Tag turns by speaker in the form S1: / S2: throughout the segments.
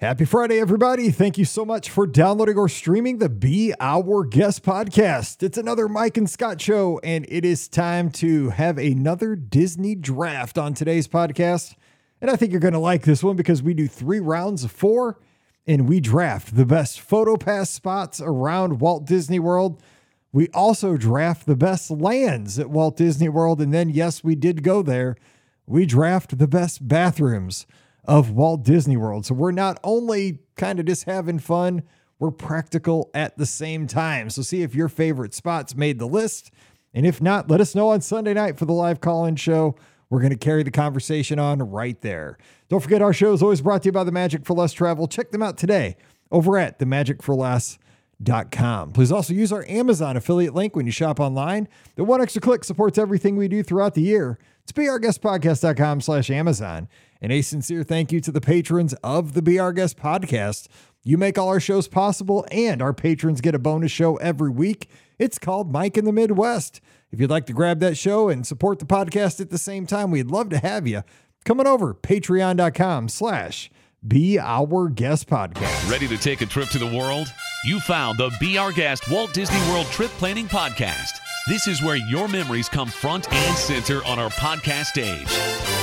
S1: Happy Friday, everybody. Thank you so much for downloading or streaming the Be Our Guest podcast. It's another Mike and Scott show, and it is time to have another Disney draft on today's podcast. And I think you're going to like this one because we do three rounds of four, and we draft the best photo pass spots around Walt Disney World. We also draft the best lands at Walt Disney World. And then, yes, we did go there. We draft the best bathrooms of Walt Disney World. So we're not only kind of just having fun, we're practical at the same time. So see if your favorite spots made the list. And if not, let us know on Sunday night for the live call in show. We're going to carry the conversation on right there. Don't forget, our show is always brought to you by the Magic for Less Travel. Check them out today over at themagicforless.com. Please also use our Amazon affiliate link when you shop online. The one extra click supports everything we do throughout the year. It's beourguestpodcast.com slash Amazon. And a sincere thank you to the patrons of the Be Our Guest podcast. You make all our shows possible, and our patrons get a bonus show every week. It's called Mike in the Midwest. If you'd like to grab that show and support the podcast at the same time, we'd love to have you. Come on over, patreon.com slash Be Our Guest Podcast.
S2: Ready to take a trip to the world? You found the Be Our Guest Walt Disney World Trip Planning Podcast. This is where your memories come front and center on our podcast stage.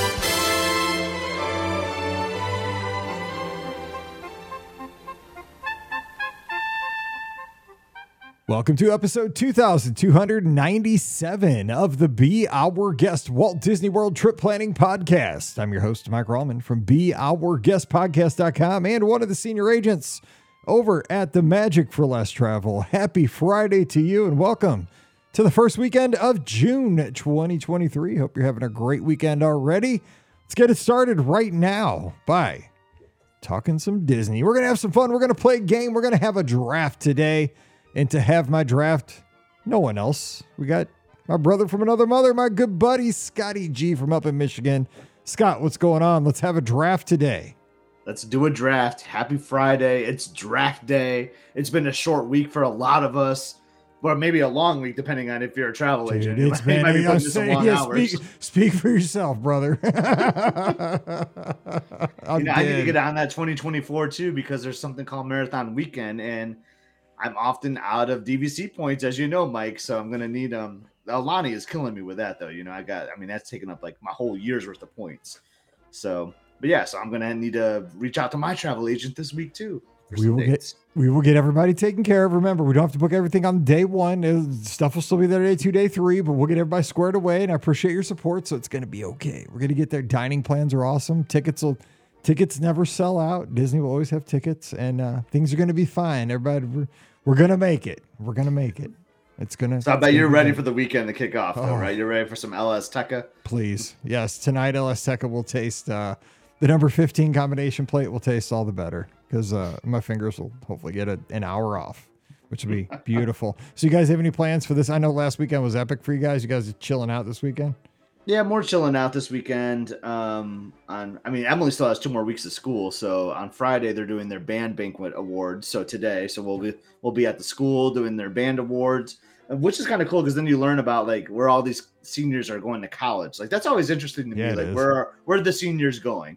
S1: Welcome to episode 2297 of the Be Our Guest Walt Disney World Trip Planning Podcast. I'm your host, Mike Rallman from BeOurGuestPodcast.com and one of the senior agents over at the Magic for Less Travel. Happy Friday to you and welcome to the first weekend of June 2023. Hope you're having a great weekend already. Let's get it started right now by talking some Disney. We're going to have some fun. We're going to play a game. We're going to have a draft today. And to have my draft, no one else. We got my brother from another mother, my good buddy Scotty G from up in Michigan. Scott, what's going on? Let's have a draft today.
S3: Let's do a draft. Happy Friday. It's draft day. It's been a short week for a lot of us, or maybe a long week depending on if you're a travel
S1: Dude,
S3: agent.
S1: it's been,
S3: might be
S1: I'm
S3: putting in some
S1: saying,
S3: long
S1: yeah,
S3: hours.
S1: speak, speak for yourself, brother.
S3: You know, I need to get on that 2024 too because there's something called Marathon Weekend, and I'm often out of DVC points, as you know, Mike. So I'm gonna need um. Aulani is killing me with that though. You know, I got. I mean, that's taking up like my whole year's worth of points. So, but yeah, so I'm gonna need to reach out to my travel agent this week too.
S1: We will get we will get everybody taken care of. Remember, we don't have to book everything on day one. Uh, Stuff will still be there day two, day three, but we'll get everybody squared away. And I appreciate your support. So it's going to be okay. We're going to get there. Dining plans are awesome. Tickets will, tickets never sell out. Disney will always have tickets, and uh, things are going to be fine. Everybody, we're, we're going to make it. We're going to make it. It's gonna.
S3: So I bet you're ready
S1: good.
S3: for the weekend to kick off, though,
S1: Oh.
S3: right? You're ready for some LS Tekka.
S1: Please, yes. Tonight, LS Teca will taste uh, the number 15 combination plate will taste all the better because uh, my fingers will hopefully get a, an hour off, which will be beautiful. so, you guys have any plans for this? I know last weekend was epic for you guys. You guys are chilling out this weekend.
S3: Yeah, more chilling out this weekend. Um, on I mean, Emily still has two more weeks of school, so on Friday they're doing their band banquet awards. So today, so we'll be we'll be at the school doing their band awards, uh, which is kind of cool because then you learn about like where all these seniors are going to college. Like that's always interesting to
S1: Yeah,
S3: me. Like
S1: is.
S3: where are, where are the seniors going?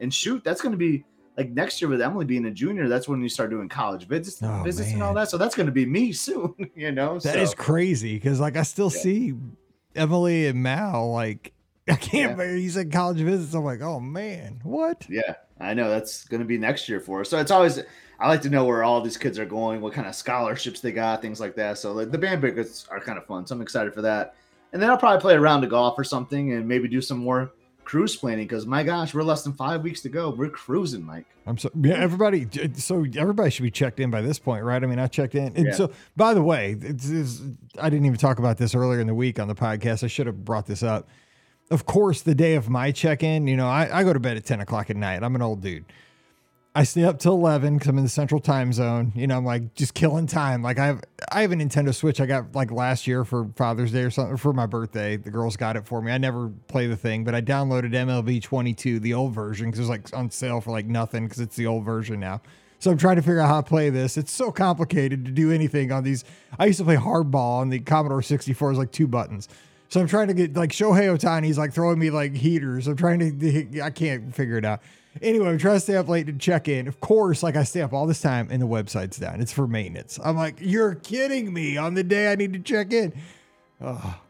S3: And shoot, that's going to be like next year with Emily being a junior. That's when you start doing college visits,
S1: Oh,
S3: visits and all that. So that's going to be me soon. You know,
S1: That is
S3: so.
S1: crazy because, like, I still
S3: Yeah.
S1: see Emily and Mal. Like, I can't
S3: Yeah.
S1: believe you said college visits. I'm like, oh man, what?
S3: Yeah, I know that's going to be next year for us. So it's always I like to know where all these kids are going, what kind of scholarships they got, things like that. So like the band banquets are kind of fun. So I'm excited for that. And then I'll probably play a round of golf or something, and maybe do some more cruise planning because my gosh, we're less than five weeks to go. We're cruising, Mike.
S1: I'm so yeah. Everybody, so everybody should be checked in by this point, right? I mean, I checked in, and
S3: Yeah.
S1: so by the way, it's, it's, I didn't even talk about this earlier in the week on the podcast. I should have brought this up. Of course, the day of my check-in, you know, I, I go to bed at ten o'clock at night. I'm an old dude. I stay up till eleven because I'm in the central time zone. You know, I'm like just killing time. Like I have, I have a Nintendo Switch I got like last year for Father's Day or something for my birthday. The girls got it for me. I never play the thing, but I downloaded MLB 22, the old version, because it was like on sale for like nothing because it's the old version now. So I'm trying to figure out how to play this. It's so complicated to do anything on these. I used to play hardball on the Commodore 64. It was like two buttons. So I'm trying to get like Shohei Ohtani's like throwing me like heaters. I'm trying to, I can't figure it out. Anyway, I'm trying to stay up late to check in. Of course, like I stay up all this time and the website's down. It's for maintenance. I'm like, you're kidding me on the day I need to check in. Oh,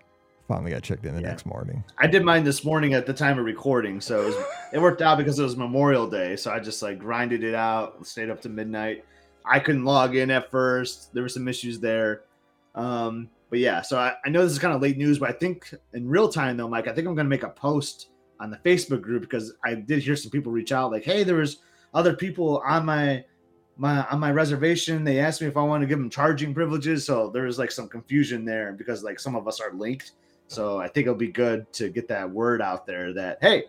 S1: finally got checked in the
S3: Yeah.
S1: next morning.
S3: I did mine this morning at the time of recording, so it, was, it worked out because it was Memorial Day. So I just like grinded it out, stayed up to midnight. I couldn't log in at first. There were some issues there. Um, but yeah, so I, I know this is kind of late news, but I think in real time though, Mike, I think I'm gonna make a post on the Facebook group because I did hear some people reach out like, hey, there was other people on my my on my reservation. They asked me if I want to give them charging privileges. So there was like some confusion there because like some of us are linked. So I think it'll be good to get that word out there that hey,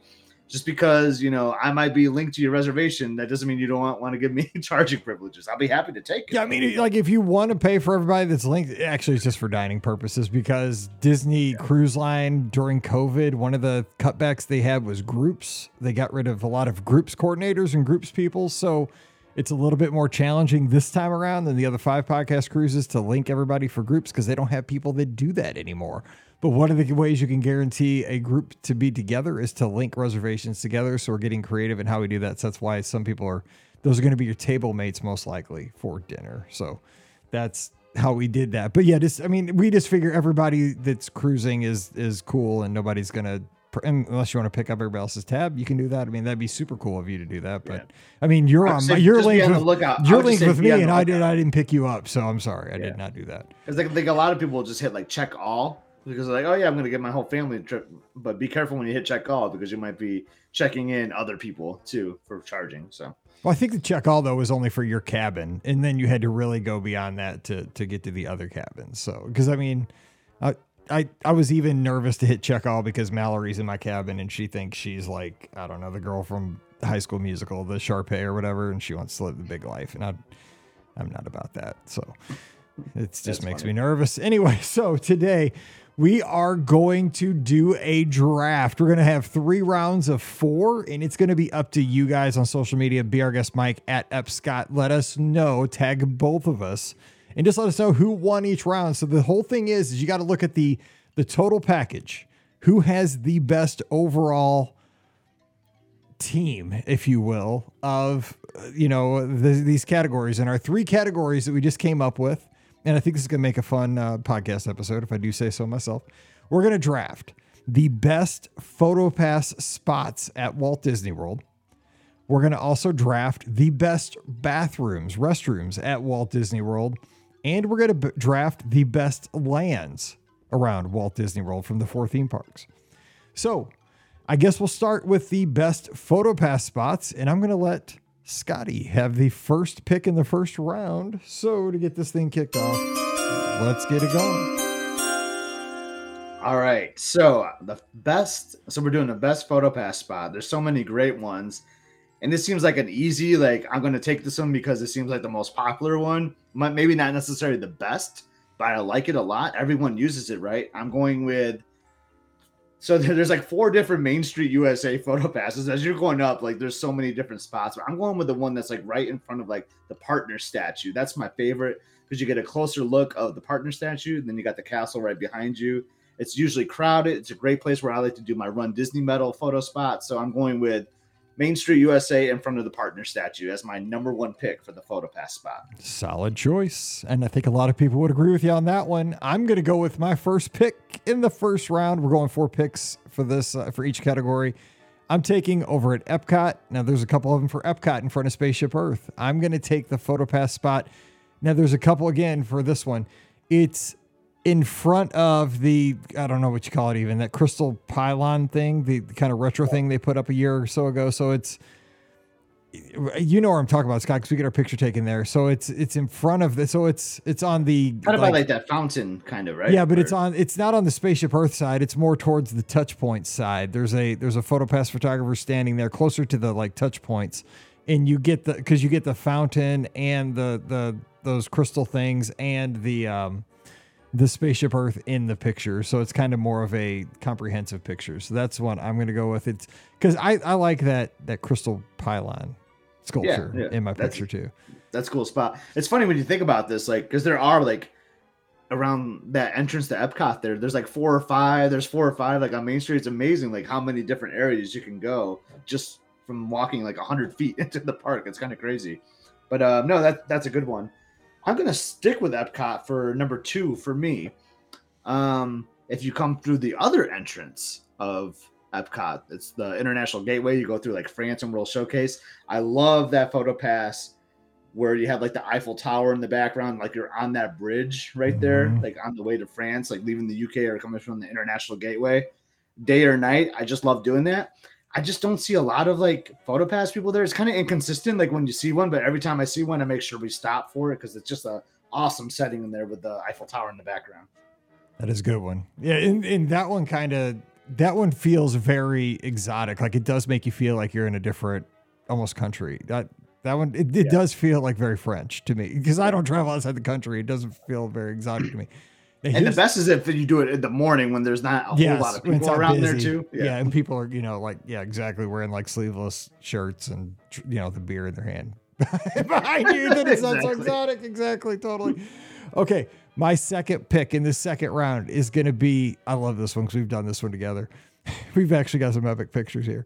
S3: just because you know I might be linked to your reservation, that doesn't mean you don't want, want to give me charging privileges. I'll be happy to take it.
S1: Yeah, I mean, like if you want to pay for everybody that's linked, actually, it's just for dining purposes because Disney Cruise Line during COVID, one of the cutbacks they had was groups. They got rid of a lot of groups coordinators and groups people. So it's a little bit more challenging this time around than the other five podcast cruises to link everybody for groups because they don't have people that do that anymore. But one of the ways you can guarantee a group to be together is to link reservations together. So we're getting creative in how we do that. So that's why some people are, those are going to be your table mates most likely for dinner. So that's how we did that. But yeah, just, I mean, we just figure everybody that's cruising is, is cool and nobody's going to, unless you want to pick up everybody else's tab, you can do that. I mean, that'd be super cool of you to do that. But
S3: Yeah.
S1: I mean, you're
S3: I
S1: on my, you're linked
S3: on the
S1: with,
S3: lookout.
S1: You're linked with me and I did. I didn't pick you up. So I'm sorry. I
S3: Yeah.
S1: did not do that.
S3: Because like, like a lot of people will just hit like check all because like, oh yeah, I'm gonna get my whole family trip. But be careful when you hit check all because you might be checking in other people too for charging. So
S1: Well, I think the check all though was only for your cabin, and then you had to really go beyond that to to get to the other cabins. So, because I mean, I I I was even nervous to hit check all because Mallory's in my cabin and she thinks she's like I don't know the girl from High School Musical, the Sharpay or whatever, and she wants to live the big life, and I I'm not about that. So it just
S3: That's
S1: makes
S3: funny.
S1: me nervous. Anyway, so today we are going to do a draft. We're going to have three rounds of four, and it's going to be up to you guys on social media. Be our guest, Mike at Ep Scott. Let us know, tag both of us, and just let us know who won each round. So the whole thing is, is you got to look at the the total package. Who has the best overall team, if you will, of you know the, these categories and our three categories that we just came up with. And I think this is going to make a fun uh, podcast episode, if I do say so myself. We're going to draft the best photo pass spots at Walt Disney World. We're going to also draft the best bathrooms, restrooms at Walt Disney World. And we're going to b- draft the best lands around Walt Disney World from the four theme parks. So I guess we'll start with the best photo pass spots, and I'm going to let Scotty have the first pick in the first round. So to get this thing kicked off, let's get it going.
S3: All right. So the best. So we're doing the best photo pass spot. There's so many great ones, and this seems like an easy. Like I'm going to take this one because it seems like the most popular one. Maybe not necessarily the best, but I like it a lot. Everyone uses it, right? I'm going with. So there's like four different Main Street USA photo passes. As you're going up, like there's so many different spots. But I'm going with the one that's like right in front of like the partner statue. That's my favorite because you get a closer look of the partner statue. And then you got the castle right behind you. It's usually crowded. It's a great place where I like to do my Run Disney Medal photo spot. So I'm going with Main Street USA in front of the partner statue as my number one pick for the photo pass spot.
S1: Solid choice. And I think a lot of people would agree with you on that one. I'm going to go with my first pick in the first round. We're going four picks for this, uh, for each category. I'm taking over at Epcot. Now, there's a couple of them for Epcot in front of Spaceship Earth. I'm going to take the PhotoPass spot. Now, there's a couple again for this one. It's in front of the, I don't know what you call it even, that crystal pylon thing, the, the kind of retro thing they put up a year or so ago. So it's, you know where I'm talking about, Scott, because we get our picture taken there. So it's it's in front of the so it's it's on the
S3: Kind of
S1: like-
S3: like that fountain, kind of, right?
S1: yeah, but
S3: Or-
S1: it's on it's not on the spaceship Earth side. It's more towards the touch point side. There's a there's a photo pass photographer standing there closer to the like touch points, and you get the because you get the fountain and the the those crystal things and the um the spaceship Earth in the picture. So it's kind of more of a comprehensive picture. So that's what I'm gonna go with. It's because I I like that that crystal pylon sculpture
S3: yeah,
S1: in my
S3: that's-
S1: picture too.
S3: That's a cool spot. It's funny when you think about this, like, because there are like around that entrance to Epcot there. There's like four or five. There's four or five like on Main Street. It's amazing like how many different areas you can go just from walking like hundred feet into the park. It's kind of crazy. But uh, no, that that's a good one. I'm gonna stick with Epcot for number two for me. Um, if you come through the other entrance of Epcot, it's the International Gateway. You go through like France and World Showcase. I love that photo pass where you have like the Eiffel Tower in the background, like you're on that bridge right there,
S1: Mhm.
S3: like on the way to France, like leaving the UK or coming from the International Gateway. Day or night, I just love doing that. I just don't see a lot of like photo pass people there. It's kind of inconsistent, like when you see one, but every time I see one, I make sure we stop for it because it's just a awesome setting in there with the Eiffel Tower in the background.
S1: That is a good one. Yeah, and, and that one kind of that one feels very exotic. Like it does make you feel like you're in a different almost country. That that one it, it
S3: Yeah.
S1: does feel like very French to me because I don't travel outside the country. It doesn't feel very exotic to me. Now,
S3: And the best is if you do it in the morning when there's not a whole lot of people around there too.
S1: Yeah. and people are you know like yeah exactly wearing like sleeveless shirts and you know the beer in their hand behind you. That it's not so
S3: Exactly.
S1: exotic. Exactly, totally. Okay, my second pick in the second round is going to be. I love this one because we've done this one together. We've actually got some epic pictures here.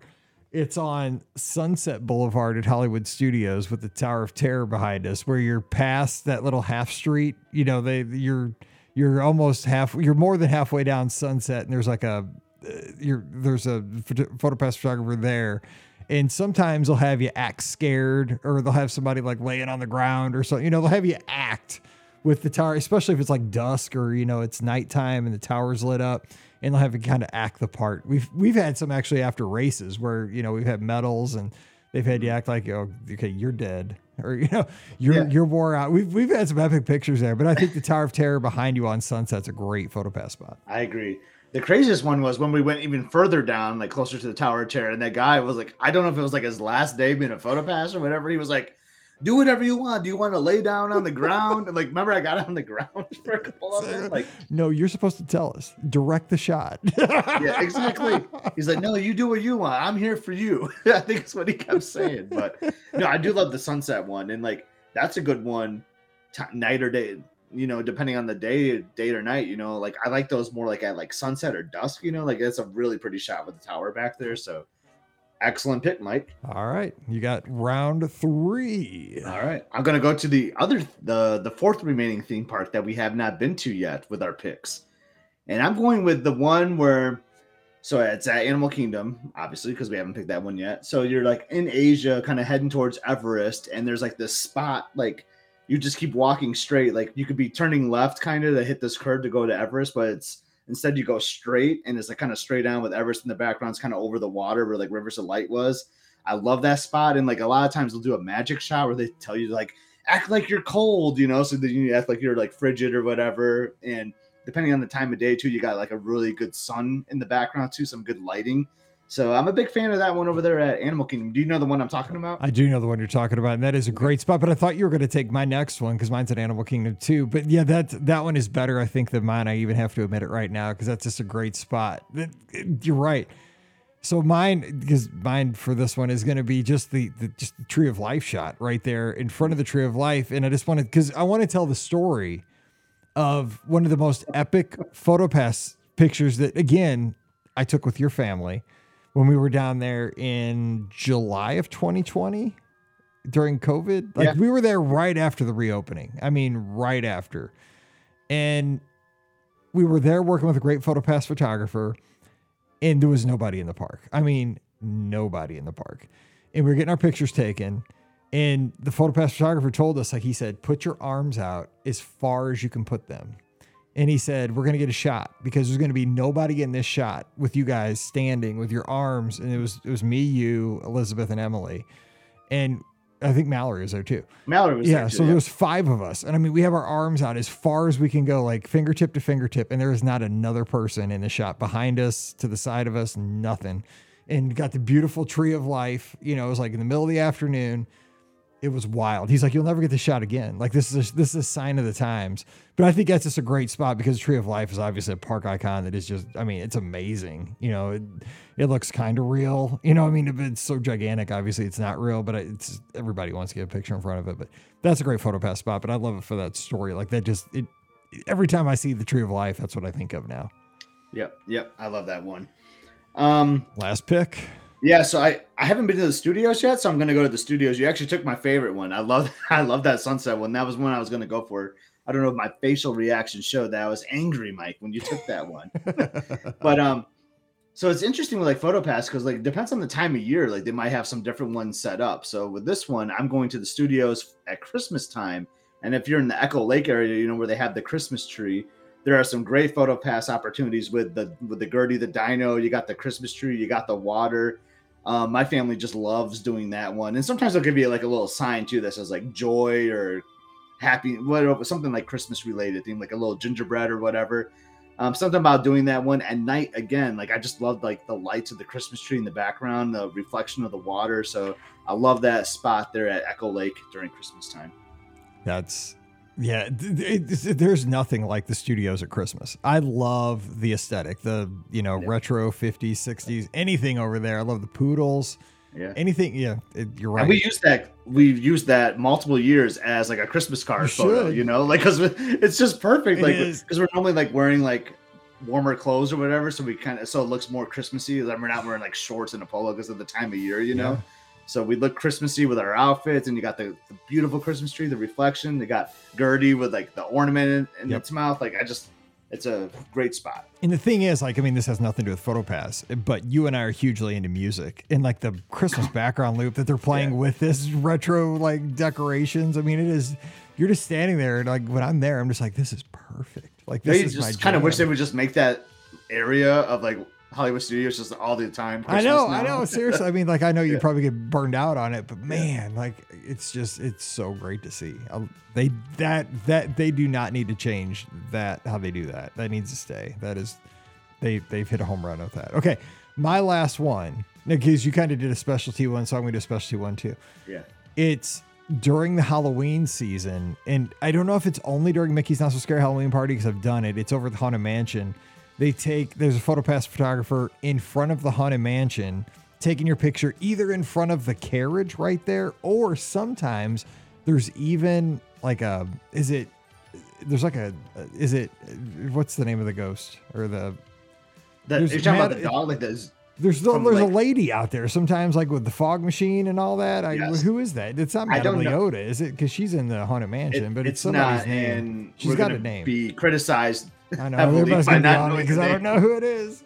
S1: It's on Sunset Boulevard at Hollywood Studios with the Tower of Terror behind us, where you're past that little half street. You know, they you're you're almost half. You're more than halfway down Sunset, and there's like a uh, you're there's a photo pass photographer there. And sometimes they'll have you act scared, or they'll have somebody like laying on the ground or something. You know, they'll have you act with the tower, especially if it's like dusk or you know it's nighttime and the tower's lit up, and they'll have you kind of act the part. We've we've had some actually after races where you know we've had medals and they've had you act like oh okay you're dead or you know you're
S3: Yeah.
S1: you're wore out. We've we've had some epic pictures there, but I think the Tower of Terror behind you on Sunset's a great photo pass spot.
S3: I agree. The craziest one was when we went even further down, like closer to the Tower of Terror, and that guy was like, I don't know if it was like his last day being a photo pass or whatever. He was like, "Do whatever you want. Do you want to lay down on the ground?" And like, remember, I got on the ground for a couple of them. Like,
S1: No, you're supposed to tell us. Direct the shot.
S3: yeah, exactly. He's like, "No, you do what you want. I'm here for you." I think that's what he kept saying. But no, I do love the sunset one, and like that's a good one, t- night or day. You know, depending on the day, day or night. You know, like I like those more like at like sunset or dusk. You know, like that's a really pretty shot with the tower back there. So, excellent pick, Mike.
S1: All right, you got round three.
S3: All right, I'm gonna go to the other, the the fourth remaining theme park that we have not been to yet with our picks, and I'm going with the one where, so it's at Animal Kingdom, obviously because we haven't picked that one yet. So you're like in Asia, kind of heading towards Everest, and there's like this spot, like you just keep walking straight, like you could be turning left, kind of to hit this curve to go to Everest, but it's instead you go straight, and it's like kind of straight down with Everest in the background, it's kind of over the water where like Rivers of Light was. I love that spot. And like a lot of times they'll do a magic shot where they tell you like act like you're cold, you know, so that you act like you're like frigid or whatever. And depending on the time of day too, you got like a really good sun in the background too, some good lighting. So I'm a big fan of that one over there at Animal Kingdom. Do you know the one I'm talking about?
S1: I do know the one you're talking about, and that is a great spot. But I thought you were going to take my next one because mine's at Animal Kingdom too. But yeah, that that one is better, I think, than mine. I even have to admit it right now because that's just a great spot. You're right. So mine, because mine for this one is going to be just the, the just the tree of life shot right there in front of the tree of life, and I just wanted because I want to tell the story of one of the most epic photo pass pictures that again I took with your family when we were down there in July of 2020 during COVID. Like
S3: Yeah.
S1: we were there right after the reopening. I mean, right after. And we were there working with a great photo pass photographer, and there was nobody in the park. I mean, nobody in the park. And we were getting our pictures taken. And the photo pass photographer told us, like he said, put your arms out as far as you can put them. And he said, We're gonna get a shot because there's gonna be nobody in this shot with you guys standing with your arms. And it was it was me, you, Elizabeth, and Emily. And I think Mallory was there too.
S3: Mallory was
S1: Yeah,
S3: there too,
S1: so there's five of us. And I mean, we have our arms out as far as we can go, like fingertip to fingertip, and there is not another person in the shot behind us, to the side of us, nothing. And got the beautiful tree of life. You know, it was like in the middle of the afternoon. It was wild. He's like, you'll never get the shot again. Like this is a, this is a sign of the times. But I think that's just a great spot because Tree of Life is obviously a park icon that is just. I mean, it's amazing. You know, it, it looks kind of real. You know, I mean, if it's so gigantic, obviously it's not real, but it's everybody wants to get a picture in front of it. But that's a great photo pass spot. But I love it for that story. Like that, just it every time I see the Tree of Life, that's what I think of now.
S3: Yep, yep, I love that one. Um,
S1: last pick.
S3: Yeah, so I I haven't been to the studios yet, so I'm gonna go to the studios. You actually took my favorite one. I love I love that sunset one. That was one I was gonna go for. I don't know if my facial reaction showed that I was angry, Mike, when you took that one. but um, so it's interesting with like PhotoPass because like depends on the time of year. Like they might have some different ones set up. So with this one, I'm going to the studios at Christmas time, and if you're in the Echo Lake area, you know where they have the Christmas tree. There are some great PhotoPass opportunities with the with the Gertie the Dino. You got the Christmas tree. You got the water. Um, my family just loves doing that one, and sometimes they'll give you like a little sign too that says like joy or happy, whatever, something like Christmas related thing, like a little gingerbread or whatever. Um, something about doing that one at night again. Like I just loved like the lights of the Christmas tree in the background, the reflection of the water. So I love that spot there at Echo Lake during Christmas time.
S1: That's yeah. It, it, there's nothing like the studios at Christmas. I love the aesthetic, the you know yeah. retro 50s, 60s, anything over there. I love the poodles. Yeah. Anything. Yeah. It, you're right.
S3: And we use that. We've used that multiple years as like a Christmas card you photo. Should. You know, like because it's just perfect. Like because we're normally like wearing like warmer clothes or whatever, so we kind of so it looks more Christmassy. Like we're not wearing like shorts and a polo because of the time of year. You know. Yeah. So we look Christmassy with our outfits, and you got the, the beautiful Christmas tree, the reflection. They got Gertie with like the ornament in, in yep. its mouth. Like I just it's a great spot.
S1: And the thing is, like, I mean, this has nothing to do with PhotoPass, but you and I are hugely into music and like the Christmas background loop that they're playing yeah. with this retro like decorations. I mean, it is. You're just standing there, and like when I'm there, I'm just like, this is perfect. Like this
S3: they
S1: is
S3: just kind of wish they would just make that area of like Hollywood Studios just all the time.
S1: Christmas I know, now. I know. Seriously, I mean, like I know you yeah. probably get burned out on it, but man, like it's just it's so great to see. Uh, they that that they do not need to change that how they do that. That needs to stay. That is they they've hit a home run with that. Okay, my last one Now, because you kind of did a specialty one, so I'm going to do a specialty one too.
S3: Yeah,
S1: it's during the Halloween season, and I don't know if it's only during Mickey's Not So Scary Halloween Party because I've done it. It's over at the Haunted Mansion they take there's a photopass photographer in front of the haunted mansion taking your picture either in front of the carriage right there or sometimes there's even like a is it there's like a is it what's the name of the ghost or the
S3: that you're talking mad, about the dog like this
S1: there's there's like, a lady out there sometimes like with the fog machine and all that. I, yes. Who is that? It's not Madame Leota, is it? Because she's in the haunted mansion, it, but it's, it's somebody's not, name. And she's got a name.
S3: Be criticized
S1: I know everybody's gonna be on because I don't know who it is.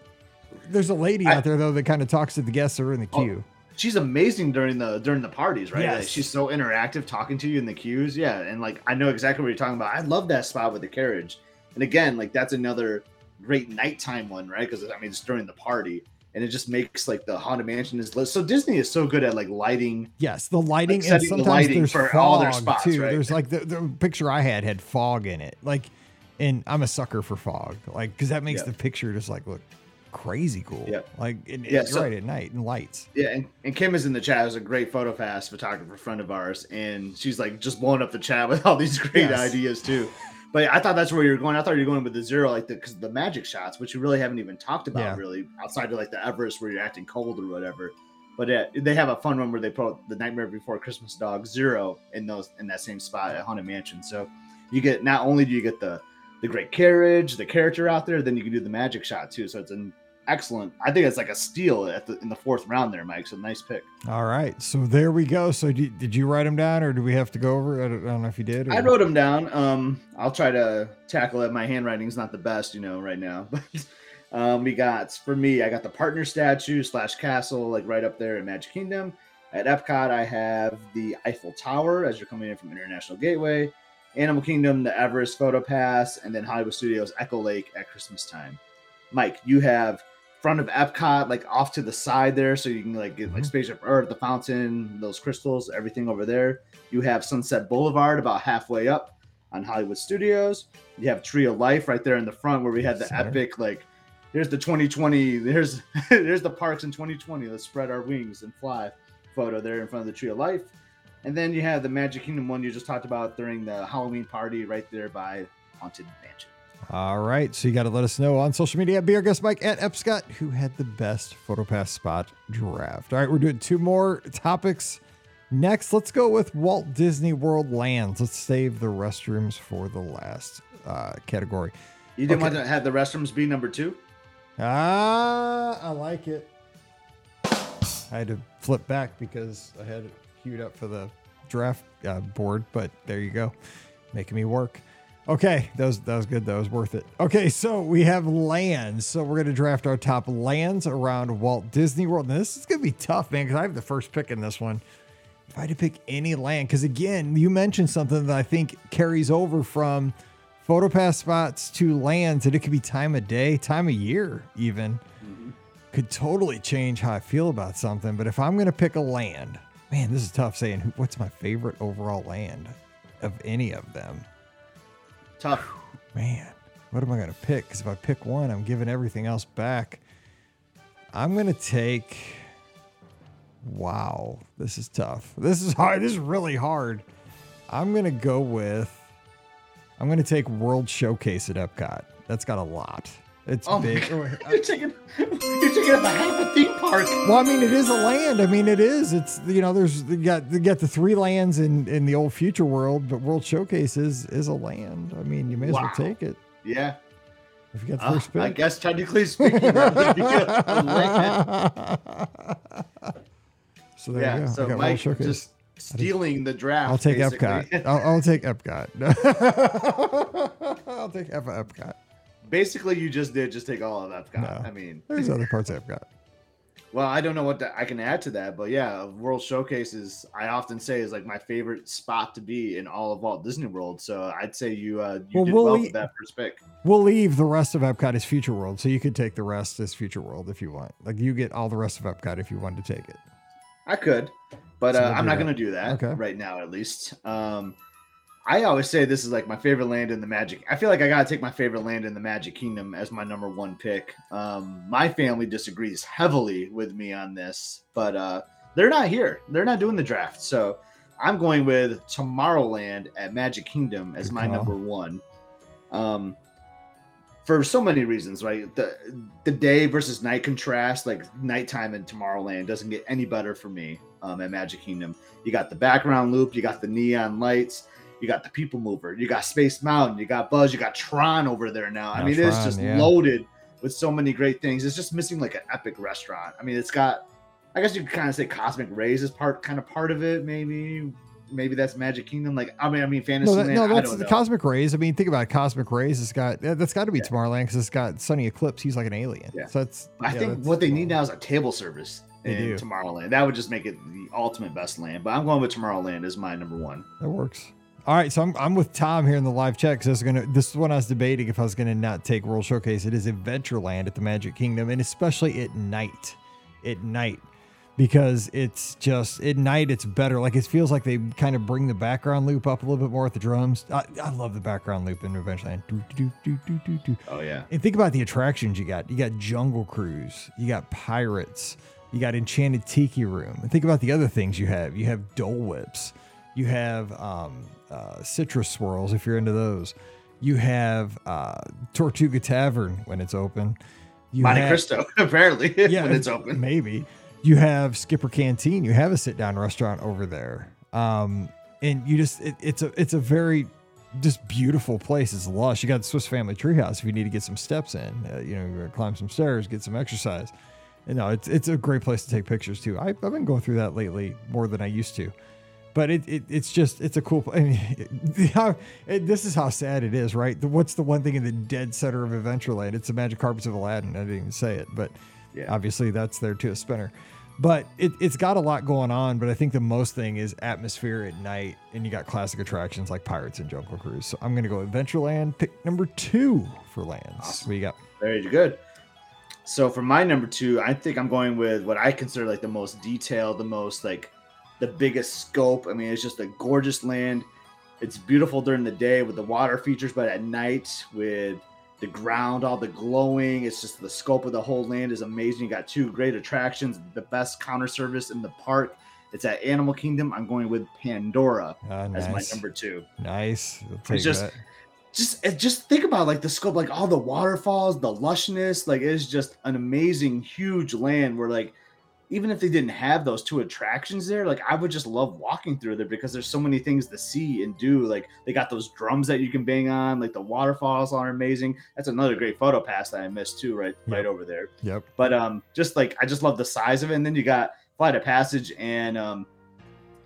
S1: There's a lady I, out there though that kind of talks to the guests that are in the oh, queue. Oh,
S3: she's amazing during the during the parties, right? Yes. Like, she's so interactive, talking to you in the queues. Yeah, and like I know exactly what you're talking about. I love that spot with the carriage. And again, like that's another great nighttime one, right? Because I mean it's during the party. And it just makes like the haunted mansion is lit. So Disney is so good at like lighting.
S1: Yes, the lighting like, and sometimes the lighting there's for fog all their spots, too. Right? There's like the, the picture I had had fog in it. Like and I'm a sucker for fog, like because that makes yeah. the picture just like look crazy cool.
S3: Yeah,
S1: like it, yeah, it's so, right at night and lights.
S3: Yeah, and, and Kim is in the chat. Is a great PhotoPass photographer friend of ours, and she's like just blowing up the chat with all these great yes. ideas too. But I thought that's where you're going. I thought you were going with the zero, like the because the magic shots, which you really haven't even talked about yeah. really outside of like the Everest where you're acting cold or whatever. But yeah, they have a fun one where they put the Nightmare Before Christmas dog zero in those in that same spot at Haunted Mansion. So you get not only do you get the the great carriage, the character out there, then you can do the magic shot too. So it's an excellent. I think it's like a steal at the in the fourth round there, Mike. So nice pick.
S1: All right, so there we go. So did, did you write them down, or do we have to go over? I don't, I don't know if you did. Or...
S3: I wrote them down. Um, I'll try to tackle it. My handwriting's not the best, you know, right now, but. Um, we got for me, I got the partner statue slash castle, like right up there in Magic Kingdom. At Epcot, I have the Eiffel Tower as you're coming in from International Gateway. Animal Kingdom, the Everest Photo Pass, and then Hollywood Studios Echo Lake at Christmas time. Mike, you have front of Epcot, like off to the side there, so you can like get like mm-hmm. Spaceship Earth, the fountain, those crystals, everything over there. You have Sunset Boulevard about halfway up on Hollywood Studios. You have Tree of Life right there in the front where we had the Sorry. epic like here's the 2020 there's there's the parks in 2020 let's spread our wings and fly photo there in front of the tree of life and then you have the Magic Kingdom one you just talked about during the Halloween party right there by Haunted Mansion.
S1: All right. So you got to let us know on social media at Be Our Guest Mike at Epscott who had the best PhotoPass spot draft. All right. We're doing two more topics. Next, let's go with Walt Disney World lands. Let's save the restrooms for the last. uh, category.
S3: You didn't
S1: Okay.
S3: want to have the restrooms be number two?
S1: Ah, I like it. I had to flip back because I had it queued up for the draft uh, board, but there you go, making me work. Okay, that was that was good. That was worth it. Okay, so we have lands. So we're gonna draft our top lands around Walt Disney World. Now this is gonna be tough, man, because I have the first pick in this one. If I had to pick any land, because again, you mentioned something that I think carries over from PhotoPass spots to lands, and it could be time of day, time of year, even. Could totally change how I feel about something. But if I'm going to pick a land, man, this is tough saying what's my favorite overall land of any of them.
S3: Tough.
S1: Man, what am I going to pick? Because if I pick one, I'm giving everything else back. I'm going to take. Wow, this is tough. This is hard. This is really hard. I'm going to go with. I'm going to take World Showcase at Epcot. That's got a lot. It's
S3: Oh my
S1: big.
S3: God. You're taking you're taking up a half a theme park.
S1: Well, I mean, it is a land. I mean, it is. It's you know, there's you got you got the three lands in in the old future world, but World Showcase is is a land. I mean, you may as
S3: Wow.
S1: well take it
S3: Yeah.
S1: if you got the
S3: Uh,
S1: first pick.
S3: I guess technically speaking, that a land.
S1: so there
S3: yeah.
S1: you go. I
S3: So
S1: got World
S3: Mike
S1: Showcase.
S3: just stealing the draft.
S1: I'll take
S3: basically.
S1: Epcot. I'll, I'll take Epcot. I'll take Ep- Epcot.
S3: Basically, you just did just take all of Epcot.
S1: No.
S3: I mean,
S1: There's other parts of Epcot.
S3: well, I don't know what to, I can add to that, but yeah, World Showcase is I often say is like my favorite spot to be in all of Walt Disney World. So I'd say you uh you
S1: Well,
S3: did
S1: we'll
S3: well
S1: eat-
S3: with that first pick.
S1: We'll leave the rest of Epcot as Future World, so you could take the rest as Future World if you want. Like you get all the rest of Epcot if you wanted to take it.
S3: I could, but
S1: So
S3: uh, I'm not going to do that
S1: Okay.
S3: right now, at least. Um, I always say this is like my favorite land in the Magic. I feel like I got to take my favorite land in the Magic Kingdom as my number one pick. Um, my family disagrees heavily with me on this, but uh, they're not here. They're not doing the draft. So I'm going with Tomorrowland at Magic Kingdom as my number one. Um, for so many reasons, right? The the day versus night contrast, like nighttime in Tomorrowland, doesn't get any better for me um, at Magic Kingdom. You got the background loop, you got the neon lights, you got the people mover, you got Space Mountain, you got Buzz, you got Tron over there now. I mean, it's just
S1: yeah.
S3: loaded with so many great things. It's just missing like an epic restaurant. I mean, it's got, I guess you could kind of say Cosmic Rays is part, kind of part of it. Maybe, maybe that's Magic Kingdom. Like, I mean, I mean,
S1: No,
S3: Fantasyland.
S1: that, no, that's the
S3: know.
S1: Cosmic Rays. I mean, think about it. Cosmic Rays. It's got that- that's got to be
S3: Yeah.
S1: Tomorrowland because it's got Sonny Eclipse. He's like an alien.
S3: Yeah.
S1: So that's.
S3: I
S1: yeah,
S3: think
S1: that's
S3: what they need now is a table service in
S1: do.
S3: Tomorrowland. That would just make it the ultimate best land. But I'm going with Tomorrowland as my number one.
S1: That works. All right, so I'm, I'm with Tom here in the live chat because I was gonna. This is when I was debating if I was gonna not take World Showcase. It is Adventureland at the Magic Kingdom, and especially at night, at night, because it's just at night it's better. Like it feels like they kind of bring the background loop up a little bit more with the drums. I, I love the background loop in Adventureland. Do, do, do, do, do, do.
S3: Oh yeah.
S1: And think about the attractions you got. You got Jungle Cruise, you got Pirates, you got Enchanted Tiki Room. And think about the other things you have. You have Dole Whips, you have um, uh, Citrus Swirls if you're into those. You have uh, Tortuga Tavern when it's open. You
S3: Monte
S1: have-
S3: Cristo, apparently,
S1: yeah,
S3: when it's open.
S1: Maybe you have Skipper Canteen. You have a sit down restaurant over there, um, and you just it, it's a it's a very just beautiful place. It's lush. You got the Swiss Family Treehouse if you need to get some steps in. Uh, you know, you're gonna climb some stairs, get some exercise. And no, it's it's a great place to take pictures too. I, I've been going through that lately more than I used to. But it, it it's just it's a cool. I mean, how, it, this is how sad it is, right? The, what's the one thing in the dead center of Adventureland? It's the Magic Carpets of Aladdin. I didn't even say it, but
S3: Yeah.
S1: obviously that's there too, a spinner. But it, it's got a lot going on. But I think the most thing is atmosphere at night, and you got classic attractions like Pirates and Jungle Cruise. So I'm gonna go Adventureland, pick number two for lands.
S3: Awesome.
S1: You got?
S3: Very good. So for my number two, I think I'm going with what I consider like the most detailed, the most like the biggest scope. I mean, it's just a gorgeous land. It's beautiful during the day with the water features, but at night with the ground, all the glowing, it's just the scope of the whole land is amazing. You got two great attractions, the best counter service in the park. It's at Animal Kingdom. I'm going with Pandora
S1: Ah,
S3: as my number two
S1: Nice. I'll
S3: just-
S1: that.
S3: just just think about like the scope like all the waterfalls the lushness like it's just an amazing huge land where like even if they didn't have those two attractions there, like I would just love walking through there because there's so many things to see and do. Like they got those drums that you can bang on, like the waterfalls are amazing. That's another great photo pass that I missed too, right
S1: Yep.
S3: right over there.
S1: Yep.
S3: But um, just like I just love the size of it, and then you got Flight of Passage and um,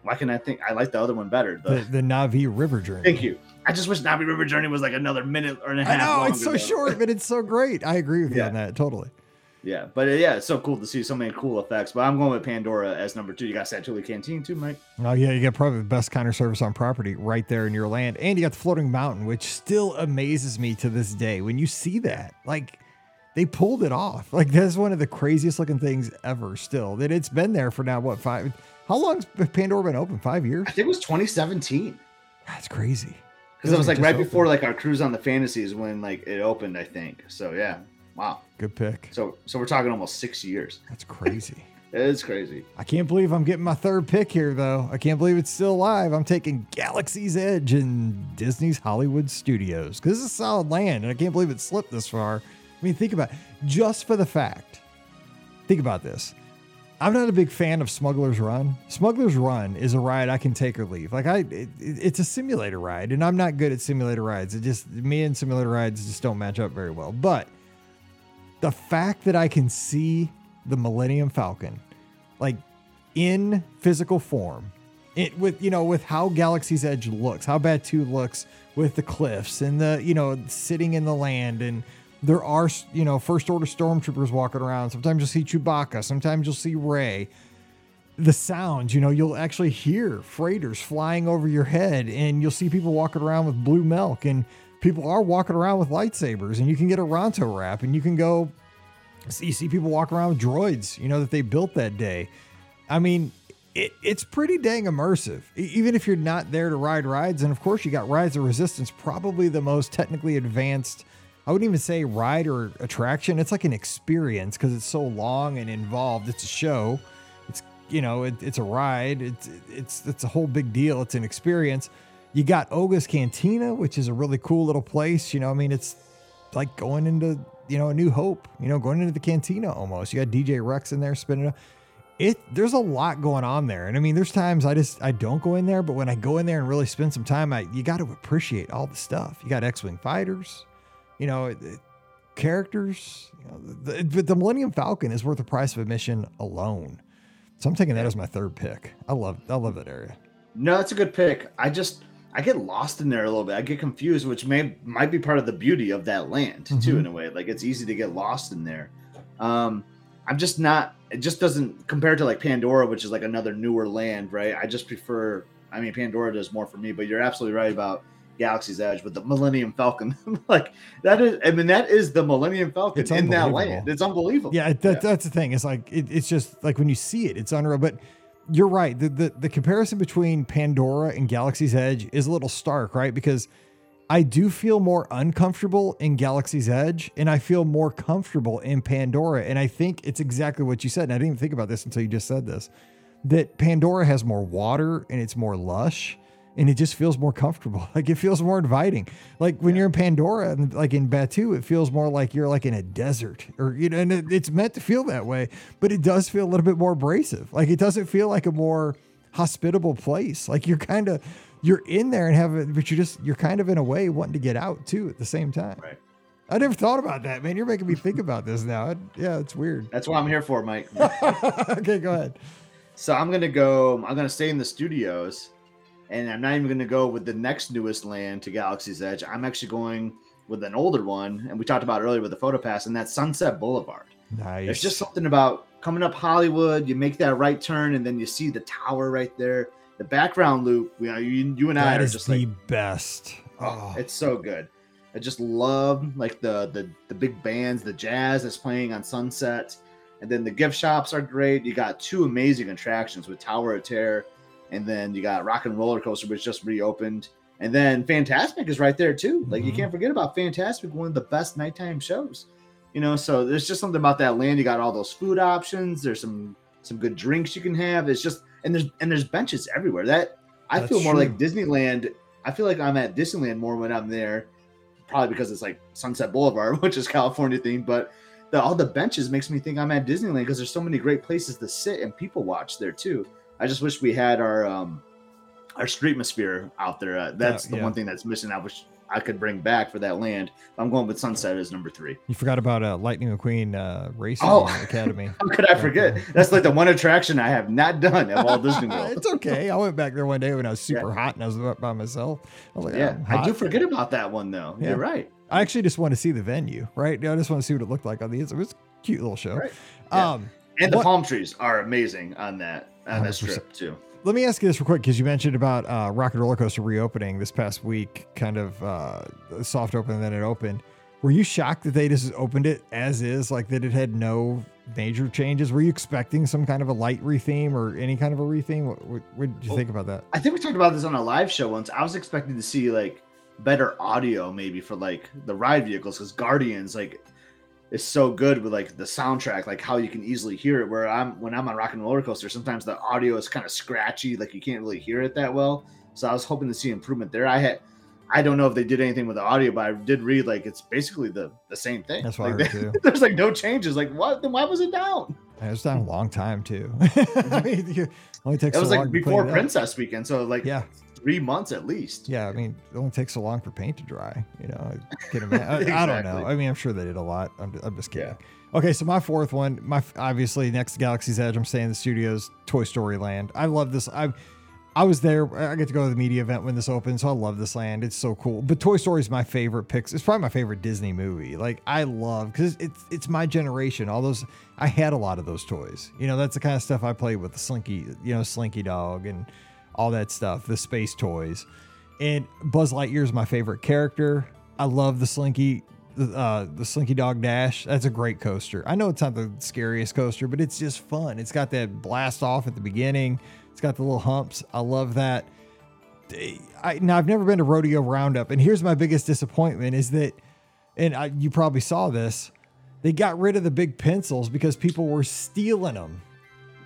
S3: why can I think I like the other one better?
S1: The,
S3: The,
S1: the Na'vi River Journey.
S3: thank you. I just wish Na'vi River Journey was like another minute or a
S1: I
S3: half.
S1: know it's so
S3: though.
S1: short, but it's so great. I agree with you on that totally.
S3: Yeah, but uh, yeah, it's so cool to see so many cool effects. But I'm going with Pandora as number two. You got Satu'li Canteen too, Mike.
S1: Oh yeah, you got probably the best counter service on property right there in your land, and you got the floating mountain, which still amazes me to this day when you see that. Like they pulled it off. Like that's one of the craziest looking things ever. Still, that it's been there for now what five? How long's Pandora been open? Five years?
S3: I think it was 2017
S1: That's crazy.
S3: because it was like right
S1: opened.
S3: before like our cruise on the fantasies when like it opened. I think so. Yeah, wow.
S1: Good pick.
S3: So so we're talking almost six years.
S1: That's crazy.
S3: It's crazy.
S1: I can't believe I'm getting my third pick here, though. I can't believe it's still alive. I'm taking Galaxy's Edge in Disney's Hollywood Studios because this is solid land, and I can't believe it slipped this far. I mean, think about it. Just for the fact, think about this. I'm not a big fan of Smuggler's Run. Smuggler's Run is a ride I can take or leave. Like I, it, it's a simulator ride, and I'm not good at simulator rides. It just me and simulator rides just don't match up very well. But the fact that I can see the Millennium Falcon, like in physical form, it with you know with how Galaxy's Edge looks, how Batuu looks with the cliffs and the you know sitting in the land, and there are you know first order stormtroopers walking around. Sometimes you'll see Chewbacca, sometimes you'll see Rey. The sounds, you know, you'll actually hear freighters flying over your head, and you'll see people walking around with blue milk, and people are walking around with lightsabers, and you can get a Ronto wrap, and you can go you see people walk around with droids, you know, that they built that day. I mean, it, it's pretty dang immersive, even if you're not there to ride rides. And of course, you got Rise of Resistance, probably the most technically advanced. I wouldn't even say ride or attraction. It's like an experience because it's so long and involved. It's a show. It's you know, it, it's a ride. It's it's it's a whole big deal. It's an experience. You got Oga's Cantina, which is a really cool little place. You know, I mean, it's like going into you know a new hope you know going into the cantina almost. You got dj rex in there spinning up. It there's a lot going on there. And i mean there's times i just i don't go in there but when i go in there and really spend some time i you got to appreciate all the stuff. You got x-wing fighters you know it- it- characters you know, the, the, the millennium falcon is worth the price of admission alone. So i'm taking that as my third pick. I love i love that area.
S3: No, that's a good pick. I just I get lost in there a little bit. I get confused, which may might be part of the beauty of that land too,
S1: Mhm.
S3: in a way. Like it's easy to get lost in there. Um, I'm just not. It just doesn't compare to like Pandora, which is like another newer land, right? I just prefer. I mean, Pandora does more for me, but you're absolutely right about Galaxy's Edge with the Millennium Falcon. like that is. I mean, that is the Millennium Falcon
S1: It's
S3: in that land. It's unbelievable.
S1: Yeah, that, that's the thing. It's like it, it's just like when you see it, it's unreal. But you're right. The, the the comparison between Pandora and Galaxy's Edge is a little stark, right? Because I do feel more uncomfortable in Galaxy's Edge, and I feel more comfortable in Pandora. And I think it's exactly what you said. And I didn't even think about this until you just said this. That Pandora has more water and it's more lush. And it just feels more comfortable. Like it feels more inviting. Like when you're in Pandora and like in Batuu, it feels more like you're like in a desert or, you know, and it- it's meant to feel that way, but it does feel a little bit more abrasive. Like it doesn't feel like a more hospitable place. Like you're kind of, you're in there and have it, but you're just, you're kind of in a way wanting to get out too at the same time.
S3: Right.
S1: I never thought about that, man. You're making me think about this now. Yeah, it's weird.
S3: That's what I'm here for, Mike.
S1: okay, go ahead.
S3: So I'm gonna go. I'm gonna stay in the studios, and I'm not even gonna go with the next newest land to Galaxy's Edge. I'm actually going with an older one, and we talked about it earlier with the photo pass, and that's Sunset Boulevard.
S1: Nice.
S3: There's just something about coming up Hollywood. You make that right turn, and then you see the tower right there. The background loop. You uh, know, you, you and I
S1: that
S3: are
S1: is
S3: just
S1: the
S3: like,
S1: best.
S3: oh,
S1: Oh,
S3: it's so good. I just love like the the the big bands, the jazz that's playing on Sunset, and then the gift shops are great. You got two amazing attractions with Tower of Terror, and then you got Rock and Roller Coaster, which just reopened, and then Fantasmic is right there too. Like you
S1: Mhm.
S3: can't forget about Fantasmic, one of the best nighttime shows. You know, so there's just something about that land. You got all those food options. There's some some good drinks you can have. It's just and there's and there's benches everywhere. That I
S1: That's
S3: feel more like. Disneyland. I feel like I'm at Disneyland more when I'm there, probably because it's like Sunset Boulevard, which is California themed. But the all the benches makes me think I'm at Disneyland because there's so many great places to sit and people watch there too. I just wish we had our um our streetmosphere out there. Uh, that's the
S1: yeah.
S3: one thing that's missing. I wish I could bring back for that land. I'm going with Sunset as number three.
S1: You forgot about uh, Lightning McQueen uh, Racing
S3: Oh.
S1: Academy.
S3: How could I forget? That's like the one attraction I have not done at Walt Disney World.
S1: it's okay. I went back there one day when I was super hot and I was up by myself. I was like,
S3: Yeah,
S1: "I'm
S3: do forget about that one though.
S1: Yeah.
S3: You're right.
S1: I actually just want to see the venue, right? I just want to see what it looked like on the inside. It was a cute little show.
S3: Right. Yeah.
S1: Um,
S3: And the
S1: What-
S3: palm trees are amazing on that on that
S1: 100%.
S3: too.
S1: let me ask you this real quick because you mentioned about uh, Rock and Roller Coaster reopening this past week, kind of uh, soft open, and then it opened. Were you shocked that they just opened it as is, like that it had no major changes? Were you expecting some kind of a light retheme or any kind of a retheme? What, what, what did you
S3: Well,
S1: think about that?
S3: I think we talked about this on a live show once. I was expecting to see like better audio maybe for like the ride vehicles because Guardians like is so good with like the soundtrack, like how you can easily hear it. Where I'm when I'm on Rock and Roller Coaster, sometimes the audio is kind of scratchy, like you can't really hear it that well. So I was hoping to see improvement there. I had I don't know if they did anything with the audio, but I did read like it's basically the the same thing.
S1: That's what I
S3: Like,
S1: heard too.
S3: There's like no changes. Like what? Then why was it down?
S1: It was down a long time too. I mm-hmm. mean, you- only takes
S3: It was
S1: so
S3: like
S1: long to clean
S3: before
S1: it up.
S3: Princess Weekend, so like
S1: Yeah,
S3: three months at least.
S1: yeah. I mean, it only takes so long for paint to dry. You know, I imagine. I, I don't know. I mean, I'm sure they did a lot. I'm, I'm just kidding.
S3: Yeah.
S1: Okay, so my fourth one, my obviously next to Galaxy's Edge, I'm staying in the studios, Toy Story Land. I love this. I I was there. I get to go to the media event when this opens, so I love this land. It's so cool. But Toy Story is my favorite picks. It's probably my favorite Disney movie. Like I love because it's it's my generation. All those I had a lot of those toys. You know, that's the kind of stuff I played with the Slinky, you know, Slinky Dog and all that stuff, the space toys. And Buzz Lightyear is my favorite character. I love the Slinky, uh, the Slinky Dog Dash. That's a great coaster. I know it's not the scariest coaster, but it's just fun. It's got that blast off at the beginning. It's got the little humps. I love that. I now I've never been to Rodeo Roundup, and here's my biggest disappointment is that, and I, you probably saw this, they got rid of the big pencils because people were stealing them.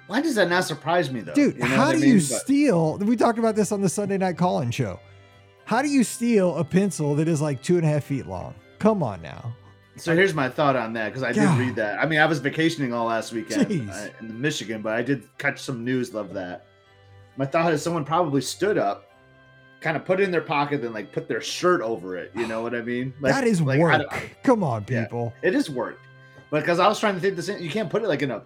S3: Why does that not surprise me though?
S1: Dude,
S3: You know
S1: how
S3: what I
S1: do you? Steal? We talked about this on the Sunday Night Call-In show. How do you steal a pencil that is like two and a half feet long? Come on now.
S3: So here's my thought on that because I did read that. I mean, I was vacationing all last weekend uh, in Michigan, but I did catch some news of that. My thought is someone probably stood up, kind of put it in their pocket, then like put their shirt over it. You know what I mean? Like,
S1: that is
S3: like,
S1: work. Come on,
S3: Yeah.
S1: people.
S3: it is work, but because I was trying to think this, in, you can't put it like in a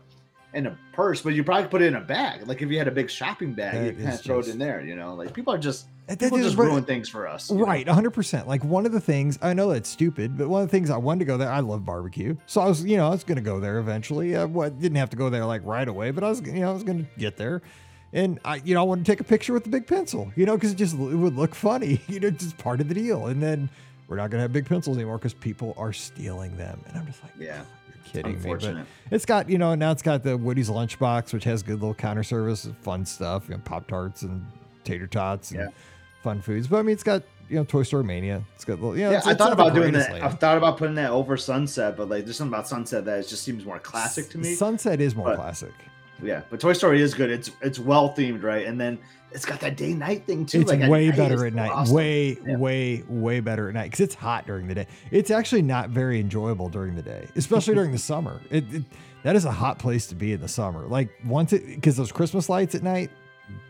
S3: in a purse, but you probably put it in a bag. Like if you had a big shopping bag,
S1: That
S3: you kind of throw
S1: just-
S3: it in there. You know, like people are just
S1: That-
S3: people
S1: that
S3: just
S1: right-
S3: ruin things for us.
S1: Right, 100%. Like one of the things, I know that's stupid, but one of the things I wanted to go there, I love barbecue. So I was, you know, I was going to go there eventually. I didn't have to go there like right away, but I was, you know, I was going to get there. And I, you know, I wanted to take a picture with the big pencil, you know, because it just it would look funny, you know, just part of the deal. And then we're not going to have big pencils anymore because people are stealing them. And I'm just like,
S3: Yeah.
S1: Kidding me. But it's got, you know, now it's got the Woody's lunchbox, which has good little counter service, fun stuff, you know, Pop Tarts and tater tots and
S3: Yeah.
S1: fun foods. But I mean, it's got, you know, Toy Story Mania. It's got, little, you know,
S3: Yeah,
S1: it's,
S3: I
S1: it's
S3: thought about doing that. I've thought about putting that over Sunset, but like there's something about Sunset that just seems more classic to me.
S1: Sunset is more
S3: but-
S1: classic.
S3: Yeah, but Toy Story is good. It's it's well themed, right? And then it's got that day night thing too.
S1: It's
S3: like
S1: way better at night.
S3: awesome.
S1: Way,
S3: Yeah.
S1: way, way better at night because it's hot during the day. It's actually not very enjoyable during the day, especially during the summer. It, it that is a hot place to be in the summer. Like once it because those Christmas lights at night,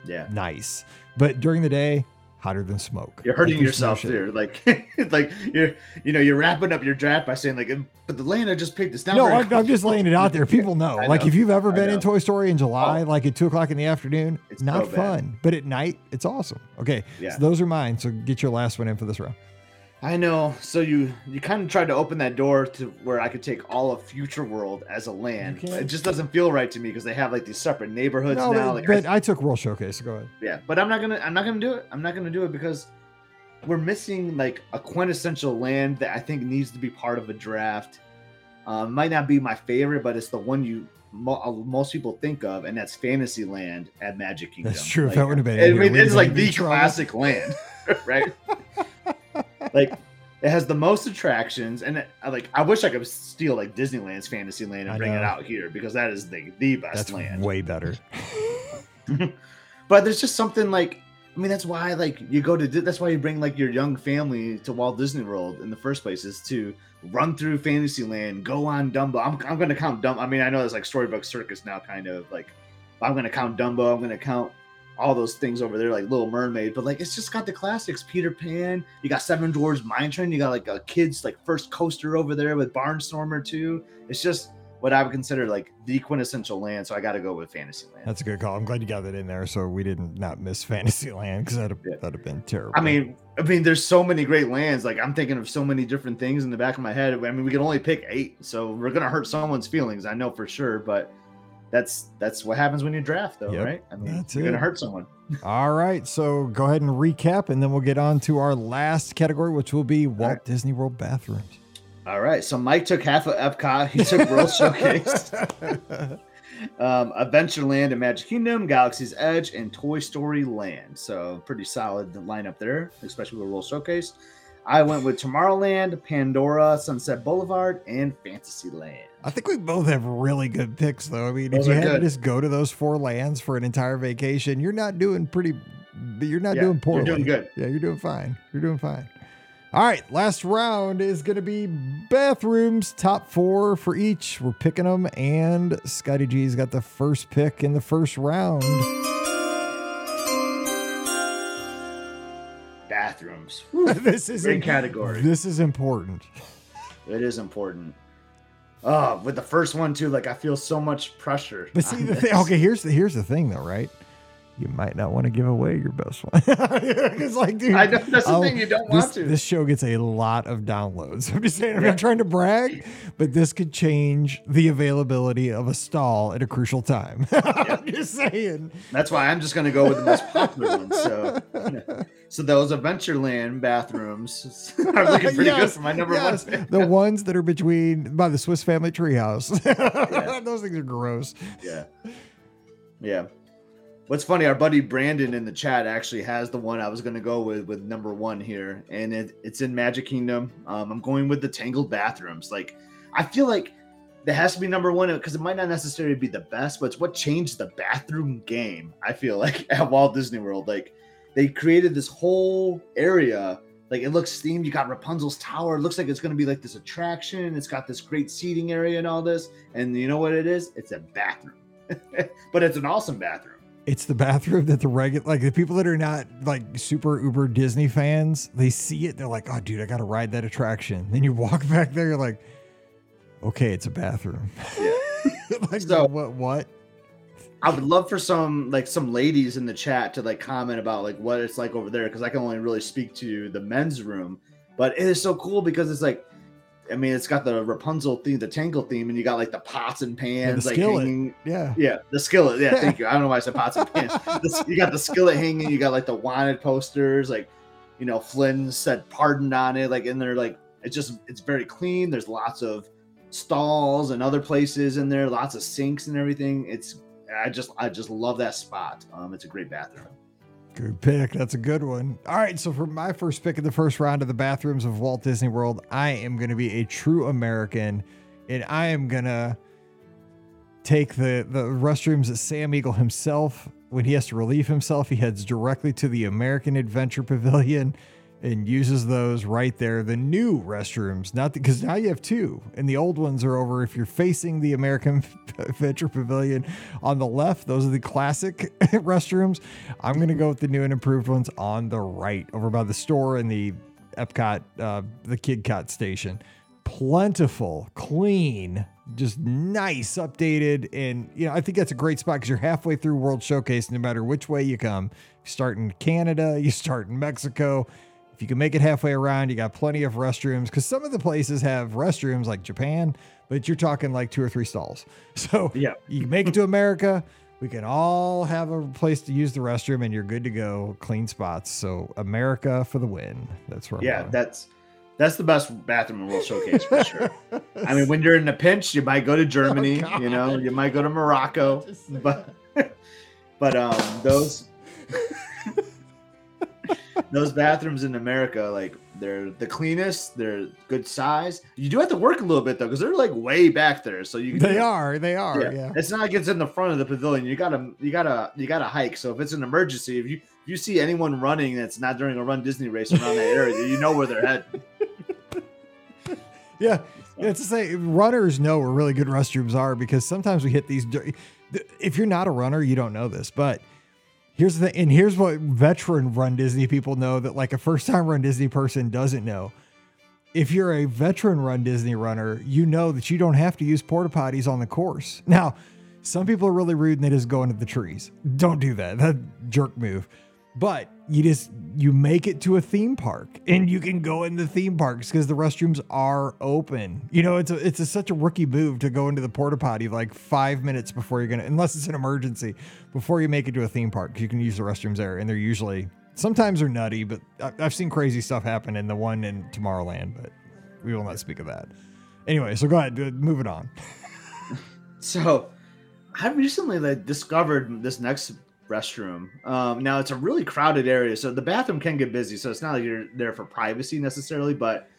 S3: Yeah,
S1: nice, but during the day, hotter than smoke.
S3: you're hurting
S1: Like, no
S3: yourself there. Like like you're you know you're wrapping up your draft by saying like, but the land I just picked is not.
S1: No, I'm, I'm just laying it out there. People know.
S3: I
S1: Like if you've ever been in. Toy Story in July,
S3: Oh.
S1: like at two o'clock in the afternoon,
S3: It's
S1: not
S3: so
S1: fun. But at night, it's awesome. Okay,
S3: Yeah.
S1: so those are mine. So get your last one in for this round.
S3: I know. So you you kind of tried to open that door to where I could take all of Future World as a land. It just doesn't feel right to me because they have like these separate neighborhoods
S1: No,
S3: now.
S1: but,
S3: Like, I-
S1: I, took World Showcase. So go ahead.
S3: Yeah, but I'm not gonna I'm not gonna do it. I'm not gonna do it because we're missing like a quintessential land that I think needs to be part of a draft. Um, might not be my favorite, but it's the one you mo- uh, most people think of, and that's Fantasyland at Magic Kingdom.
S1: That's true. If
S3: Like,
S1: that would have been,
S3: I mean, it's like the classic land, right? like it has the most attractions, and it, like I wish I could steal like Disneyland's Fantasyland and
S1: I
S3: bring it out here because that is the the best
S1: That's
S3: land.
S1: way better.
S3: but there's just something like I mean, that's why like you go to that's why you bring like your young family to Walt Disney World in the first place is to run through Fantasyland, go on Dumbo. I'm I'm gonna count Dumbo. I mean, I know it's like Storybook Circus now, kind of like. I'm gonna count Dumbo. I'm gonna count all those things over there, like Little Mermaid. But like, it's just got the classics: Peter Pan. You got Seven Dwarfs Mine Train. You got like a kid's like first coaster over there with Barnstormer too. It's just what I would consider like the quintessential land. So I got to go with Fantasyland.
S1: That's a good call. I'm glad you got that in there, so we didn't not miss Fantasyland because that'd
S3: Yeah.
S1: that'd have been terrible.
S3: I mean, I mean, there's so many great lands. Like I'm thinking of so many different things in the back of my head. I mean, we can only pick eight, so we're gonna hurt someone's feelings. I know for sure, but that's that's what happens when you draft, though,
S1: Yep,
S3: right? I mean,
S1: that's
S3: you're gonna hurt someone.
S1: all right. So go ahead and recap, and then we'll get on to our last category, which will be Walt
S3: right.
S1: Disney World bathrooms.
S3: All right, so Mike took half of Epcot. He took World Showcase, um, Adventureland and Magic Kingdom, Galaxy's Edge, and Toy Story Land. So pretty solid lineup there, especially with World Showcase. I went with Tomorrowland, Pandora, Sunset Boulevard, and Fantasyland.
S1: I think we both have really good picks, though. I mean,
S3: Those
S1: if you had to just go to those four lands for an entire vacation, you're not doing pretty. You're not
S3: Yeah,
S1: doing poorly.
S3: you're doing good.
S1: Yeah, you're doing fine. You're doing fine. All right, last round is going to be bathrooms, top four for each. We're picking them, and Scotty G's got the first pick in the first round.
S3: Bathrooms.
S1: this is
S3: Great category.
S1: This is important.
S3: It is important. Oh, with the first one too, like I feel so much pressure.
S1: But see the thing. Okay, here's the here's the thing, though, right? You might not want to give away your best one. it's like, dude,
S3: I know that's the
S1: I'll-
S3: thing you don't
S1: this,
S3: want to.
S1: This show gets a lot of downloads. I'm just saying, I'm
S3: Yeah.
S1: not trying to brag, but this could change the availability of a stall at a crucial time. I'm just saying.
S3: That's why I'm just gonna go with the most popular one. So, so those Adventureland bathrooms are looking pretty good for my number
S1: yes.
S3: one.
S1: the ones that are between by the Swiss Family Treehouse. Those things are gross.
S3: yeah, yeah. What's funny, our buddy Brandon in the chat actually has the one I was gonna go with with number one here, and it, it's in Magic Kingdom. Um, I'm going with the Tangled bathrooms. Like, I feel like that has to be number one because it might not necessarily be the best, but it's what changed the bathroom game. I feel like at Walt Disney World, like they created this whole area. Like it looks themed. You got Rapunzel's Tower. It looks like it's going to be like this attraction. It's got this great seating area and all this. And you know what it is? It's a bathroom, but it's an awesome bathroom.
S1: It's the bathroom that the regular, like the people that are not like super uber Disney fans, they see it. They're like, oh, dude, I got to ride that attraction. Then you walk back there, you're like, okay, it's a bathroom. like,
S3: So-
S1: what? What?
S3: I would love for some like some ladies in the chat to like comment about like what it's like over there because I can only really speak to the men's room, but it is so cool because it's like, I mean, it's got the Rapunzel theme, the Tangle theme, and you got like the pots and pans like
S1: skillet.
S3: hanging.
S1: Yeah.
S3: Yeah, the skillet. Yeah, thank you. I don't know why I said pots and pans. You got the skillet hanging. You got like the wanted posters, like you know Flynn said pardoned on it. Like and they're like it's just it's very clean. There's lots of stalls and other places in there. Lots of sinks and everything. It's I just I just love that spot. Um, it's a great bathroom.
S1: Good pick. That's a good one. All right. So for my first pick in the first round of the bathrooms of Walt Disney World, I am going to be a true American, and I am going to take the the restrooms that Sam Eagle himself, when he has to relieve himself, he heads directly to the American Adventure Pavilion and uses those right there. The new restrooms, not because now you have two, and the old ones are over. If you're facing the American Adventure Pavilion on the left, those are the classic restrooms. I'm gonna go with the new and improved ones on the right, over by the store and the Epcot, uh, the KidCot station. Plentiful, clean, just nice, updated, and you know I think that's a great spot because you're halfway through World Showcase. No matter which way you come, you start in Canada, you start in Mexico. If you can make it halfway around, you got plenty of restrooms because some of the places have restrooms like Japan, but you're talking like two or three stalls. So
S3: Yeah.
S1: you make it to America, we can all have a place to use the restroom and you're good to go. Clean spots. So America for the win. That's where
S3: Yeah, that's that's the best bathroom in World Showcase for sure. I mean, when you're in a pinch, you might go to Germany.
S1: Oh,
S3: you know, you might go to Morocco, but but um those those bathrooms in America, like they're the cleanest, they're good size. You do have to work a little bit though, because they're like way back there. So you
S1: They are. They are.
S3: yeah.
S1: Yeah.
S3: It's not like it's in the front of the pavilion. You gotta you gotta you gotta hike. So if it's an emergency, if you if you see anyone running that's not during a run Disney race around that area, you know where they're heading.
S1: Yeah. Yeah, it's to say runners know where really good restrooms are because sometimes we hit these. If you're not a runner, you don't know this, but here's the and here's what veteran run Disney people know that like a first time run Disney person doesn't know. If you're a veteran run Disney runner, you know that you don't have to use porta potties on the course. Now, some people are really rude and they just go into the trees. Don't do that. That jerk move. But you just you make it to a theme park and you can go in the theme parks because the restrooms are open. You know, it's a it's a, such a rookie move to go into the porta potty like five minutes before you're gonna, unless it's an emergency, before you make it to a theme park. You can use the restrooms there, and they're usually sometimes they're nutty, but I've seen crazy stuff happen in the one in Tomorrowland. But we will not speak of that. Anyway, so go ahead, move it on.
S3: So I recently like discovered this next restroom. Um, now it's a really crowded area, so the bathroom can get busy. So it's not like you're there for privacy necessarily, but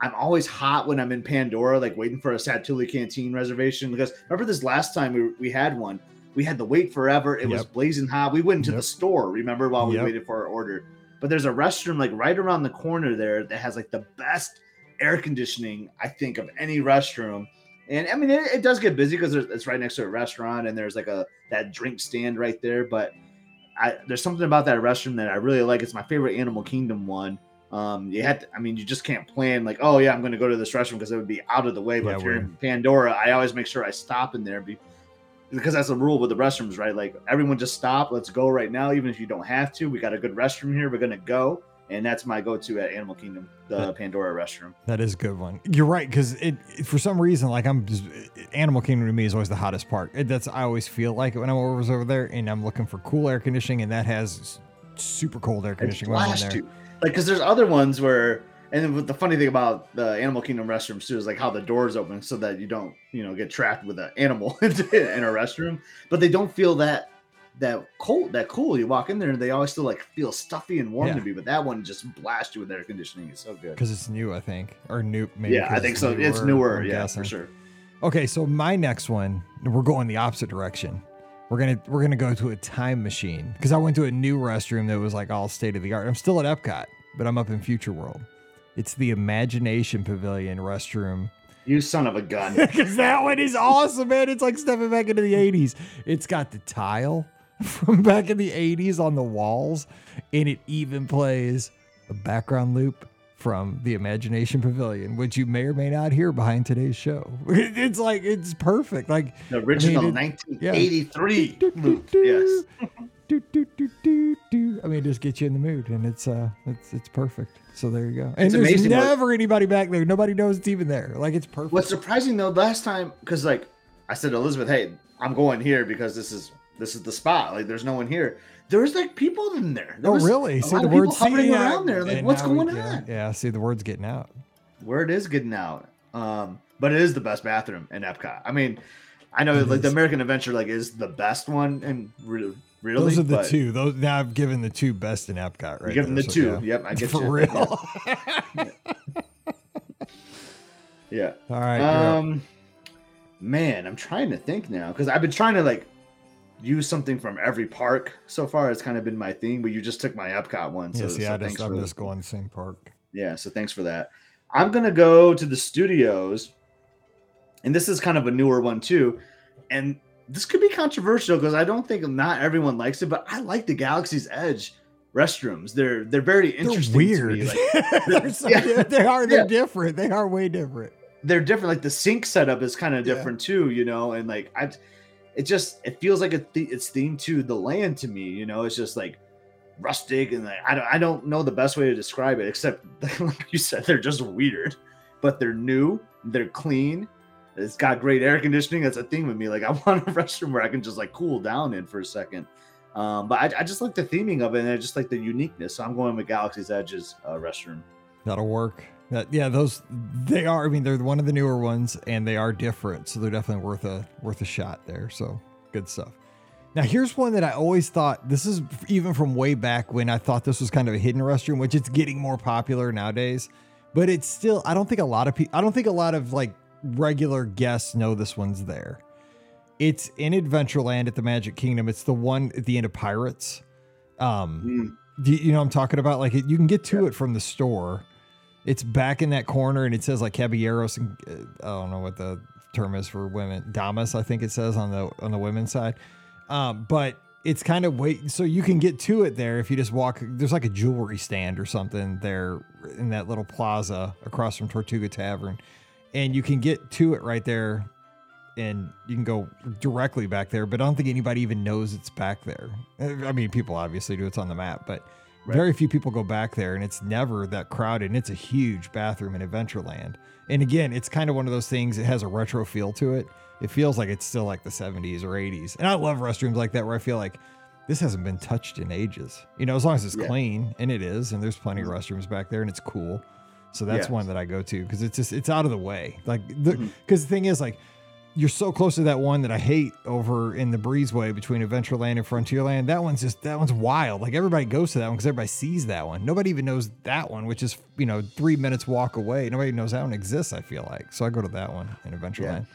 S3: I'm always hot when I'm in Pandora, like waiting for a Satu'li Canteen reservation. Because remember this last time we, we had one, we had to wait forever. It was blazing hot. We went into
S1: Yep.
S3: the store, remember, while we
S1: Yep.
S3: waited for our order. But there's a restroom like right around the corner there that has like the best air conditioning, I think, of any restroom. And I mean, it, it does get busy because it's right next to a restaurant and there's like a that drink stand right there. But I, there's something about that restroom that I really like. It's my favorite Animal Kingdom one. Um, you had, to, I mean, you just can't plan like, oh yeah, I'm going to go to this restroom because it would be out of the way. But
S1: Yeah,
S3: if you're in Pandora, I always make sure I stop in there be, because that's a rule with the restrooms, right? Like everyone just stop, let's go right now, even if you don't have to. We got a good restroom here. We're gonna go, and that's my go-to at Animal Kingdom, the
S1: Yeah.
S3: Pandora restroom.
S1: That is a good one. You're right because it for some reason like I'm just Animal Kingdom to me is always the hottest part. It, that's I always feel like it when I'm over over there and I'm looking for cool air conditioning and that has super cold air conditioning I'm there.
S3: you. Like, because there's other ones where, and then the funny thing about the Animal Kingdom restrooms too is like how the doors open so that you don't, you know, get trapped with an animal in a restroom. But they don't feel that that cold, that cool. You walk in there and they always still like feel stuffy and warm
S1: Yeah.
S3: to me. But that one just blasts you with air conditioning. It's so good.
S1: Because it's new, I think, or new. Maybe
S3: Yeah, I think so. It's newer.
S1: I'm
S3: Yeah,
S1: guessing.
S3: for sure.
S1: Okay, so my next one, we're going the opposite direction. We're gonna we're gonna go to a time machine because I went to a new restroom that was like all state of the art. I'm still at Epcot, but I'm up in Future World. It's the Imagination Pavilion restroom
S3: You son of a gun.
S1: because that one is awesome, man. It's like stepping back into the 80s. It's got the tile from back in the 80s on the walls, and it even plays a background loop from the Imagination Pavilion, which you may or may not hear behind today's show. It's like it's perfect. Like
S3: The original
S1: it-
S3: 1983 loop. Yes.
S1: do, do, do. I mean, just get you in the mood, and it's uh, it's it's perfect. So there you go. And
S3: It's
S1: there's
S3: amazing what-
S1: never anybody back there. Nobody knows it's even there. Like it's perfect.
S3: What's surprising though, last time, because like I said, Elizabeth, hey, I'm going here because this is this is the spot. Like, there's no one here. There's like people in there. There
S1: oh, really? See the word's
S3: hovering around
S1: yeah,
S3: there. Like, what's
S1: we-
S3: going
S1: yeah,
S3: on?
S1: Yeah, see the word's getting out.
S3: Word is getting out. Um, but it is the best bathroom in Epcot. I mean, I know
S1: It
S3: like the. American Adventure like is the best one, and really, really,
S1: Those are the two. Those now I've given the two best in Epcot, right?
S3: You give them
S1: there,
S3: the
S1: so
S3: two.
S1: yeah.
S3: Yep, I get
S1: For
S3: you.
S1: real.
S3: Yeah.
S1: All right.
S3: Um, man, I'm trying to think now because I've been trying to like use something from every park so far. It's kind of been my thing, but you just took my Epcot one. So,
S1: yeah,
S3: so
S1: I just,
S3: thanks
S1: I'm
S3: for
S1: just going the same park.
S3: yeah. So thanks for that. I'm gonna go to the studios, and this is kind of a newer one too, and this could be controversial because I don't think not everyone likes it, but I like the Galaxy's Edge restrooms. They're they're very
S1: They're
S3: interesting.
S1: weird.
S3: To me. Like,
S1: they're so,
S3: Yeah.
S1: They are. They're
S3: Yeah.
S1: different. They are way different.
S3: they're different. Like the sink setup is kind of
S1: Yeah.
S3: different too, you know, and like I, it just it feels like th- it's themed to the land to me. You know, it's just like rustic and like I don't I don't know the best way to describe it except like you said they're just weird, but they're new, they're clean. It's got great air conditioning. That's a thing with me. Like I want a restroom where I can just like cool down in for a second. Um, but I, I just like the theming of it, and I just like the uniqueness. So I'm going with Galaxy's Edge's uh, restroom.
S1: That'll work. That yeah, those they are. I mean, they're one of the newer ones, and they are different, so they're definitely worth a worth a shot there. So good stuff. Now, here's one that I always thought this is even from way back when I thought this was kind of a hidden restroom, which it's getting more popular nowadays. But it's still, I don't think a lot of people, I don't think a lot of like regular guests know this one's there. It's in Adventureland at the Magic Kingdom. It's the one at the end of Pirates. Um, do you, you know what I'm talking about? Like it, you can get to it from the store. It's back in that corner, and it says like caballeros, and uh, I don't know what the term is for women. Damas, I think it says on the on the women's side. Um, but it's kind of wait, so you can get to it there if you just walk. There's like a jewelry stand or something there in that little plaza across from Tortuga Tavern, and you can get to it right there, and you can go directly back there. But I don't think anybody even knows it's back there. I mean, people obviously do. It's on the map, but. Very few people go back there, and it's never that crowded. And it's a huge bathroom in Adventureland. And again, it's kind of one of those things. It has a retro feel to it. It feels like it's still like the 70s or 80s. And I love restrooms like that where I feel like this hasn't been touched in ages. You know, as long as it's
S3: Yeah.
S1: clean, and it is, and there's plenty of restrooms back there, and it's cool. So that's
S3: Yes.
S1: one that I go to because it's just it's out of the way. Like the
S3: Mhm.
S1: because the thing is like you're so close to that one that I hate over in the breezeway between Adventureland and Frontierland. That one's just that one's wild. Like everybody goes to that one because everybody sees that one. Nobody even knows that one, which is you know three minutes walk away. Nobody knows that one exists. I feel like so I go to that one in Adventureland.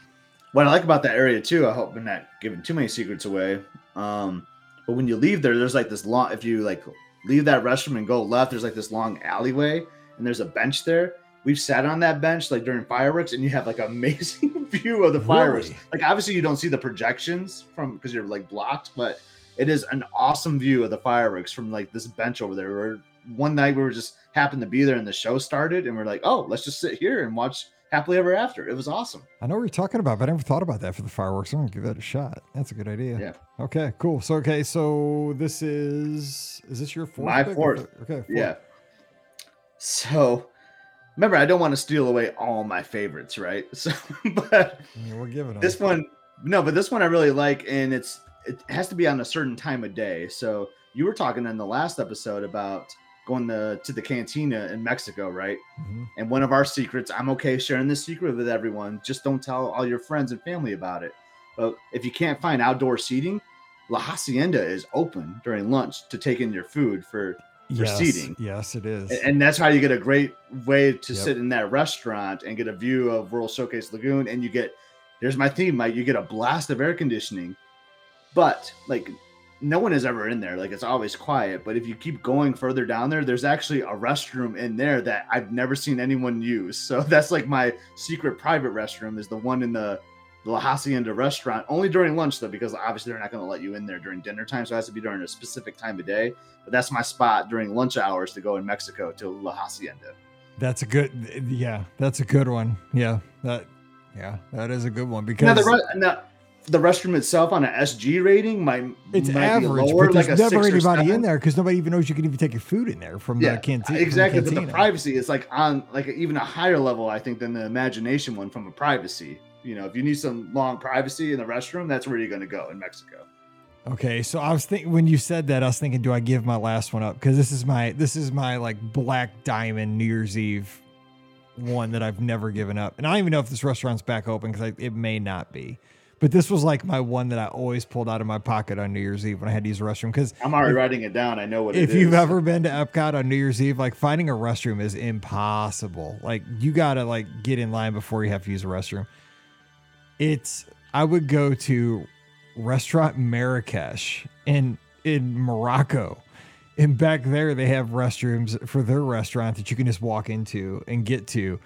S3: What I like about that area too, I hope I'm not giving too many secrets away. Um, but when you leave there, there's like this long. If you like leave that restroom and go left, there's like this long alleyway, and there's a bench there. We've sat on that bench like during fireworks, and you have like amazing view of the fireworks.
S1: Really?
S3: Like obviously you don't see the projections from because you're like blocked, but it is an awesome view of the fireworks from like this bench over there. Where one night we were just happened to be there, and the show started, and we're like, oh, let's just sit here and watch happily ever after. It was awesome.
S1: I know what you're talking about, but I never thought about that for the fireworks. I'm gonna give that a shot. That's a good idea.
S3: Yeah.
S1: Okay, cool. So okay, so this is is this your fourth?
S3: My
S1: pick
S3: fourth.
S1: Okay. fourth.
S3: Yeah. So remember, I don't want to steal away all my favorites, right? So, but
S1: Yeah, we're giving them.
S3: this one, no, but this one I really like, and it's it has to be on a certain time of day. So you were talking in the last episode about going to, to the cantina in Mexico, right?
S1: Mhm.
S3: And one of our secrets, I'm okay sharing this secret with everyone. Just don't tell all your friends and family about it. But if you can't find outdoor seating, La Hacienda is open during lunch to take in your food for
S1: yes,
S3: seating.
S1: Yes, it is.
S3: and- and that's how you get a great way to
S1: Yep.
S3: sit in that restaurant and get a view of World Showcase Lagoon. And you get, here's my theme, Mike. You get a blast of air conditioning, but like no one is ever in there. Like it's always quiet. But if you keep going further down there, there's actually a restroom in there that I've never seen anyone use. So that's like my secret private restroom is the one in the La Hacienda restaurant. Only during lunch though, because obviously they're not going to let you in there during dinner time. So it has to be during a specific time of day. But that's my spot during lunch hours to go in Mexico to La Hacienda.
S1: That's a good. Yeah, that's a good one. Yeah, that. Yeah, that is a good one because
S3: Now the, re- now, the restroom itself on an SG rating my
S1: it's
S3: might
S1: average,
S3: be lower,
S1: but there's
S3: like
S1: never anybody in there because nobody even knows you can even take your food in there from
S3: Yeah,
S1: the canteen.
S3: exactly. But the privacy is like on like even a higher level, I think, than the imagination one from a privacy. You know, if you need some long privacy in the restroom, that's where you're going to go in Mexico.
S1: Okay, so I was thinking when you said that, I was thinking, do I give my last one up? Because this is my this is my like black diamond New Year's Eve one that I've never given up, and I don't even know if this restaurant's back open because it may not be. But this was like my one that I always pulled out of my pocket on New Year's Eve when I had to use a restroom. Because
S3: I'm already writing it down. I know what
S1: if
S3: is.
S1: you've ever been to Epcot on New Year's Eve, like finding a restroom is impossible. Like you gotta like get in line before you have to use a restroom. It's I would go to restaurant Marrakesh in in Morocco. And back there they have restrooms for their restaurant that you can just walk into and get to.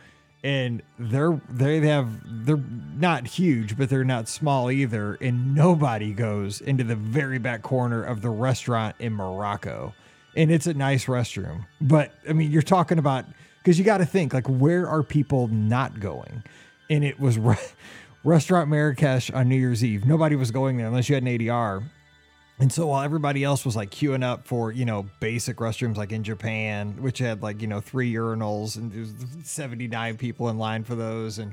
S1: And they're they have they're not huge, but they're not small either. And nobody goes into the very back corner of the restaurant in Morocco. And it's a nice restroom. But I mean, you're talking about because you got to think like where are people not going? And it was re- restaurant Marrakesh on New Year's Eve. Nobody was going there unless you had an ADR. And so while everybody else was like queuing up for, you know, basic restrooms like in Japan, which had like, you know, three urinals and there's 79 people in line for those. And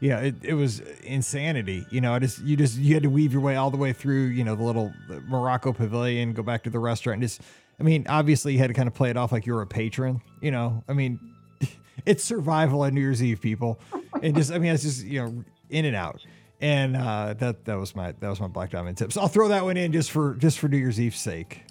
S1: yeah, it, it was insanity. You know, I just, you just, you had to weave your way all the way through, you know, the little Morocco pavilion, go back to the restaurant. And just, I mean, obviously you had to kind of play it off like you were a patron, you know, I mean, it's survival on New Year's Eve, people. And just, I mean, it's just, you know, in and out. And uh, that that was my that was my Black Diamond tips. I'll throw that one in just for just for New Year's Eve's sake.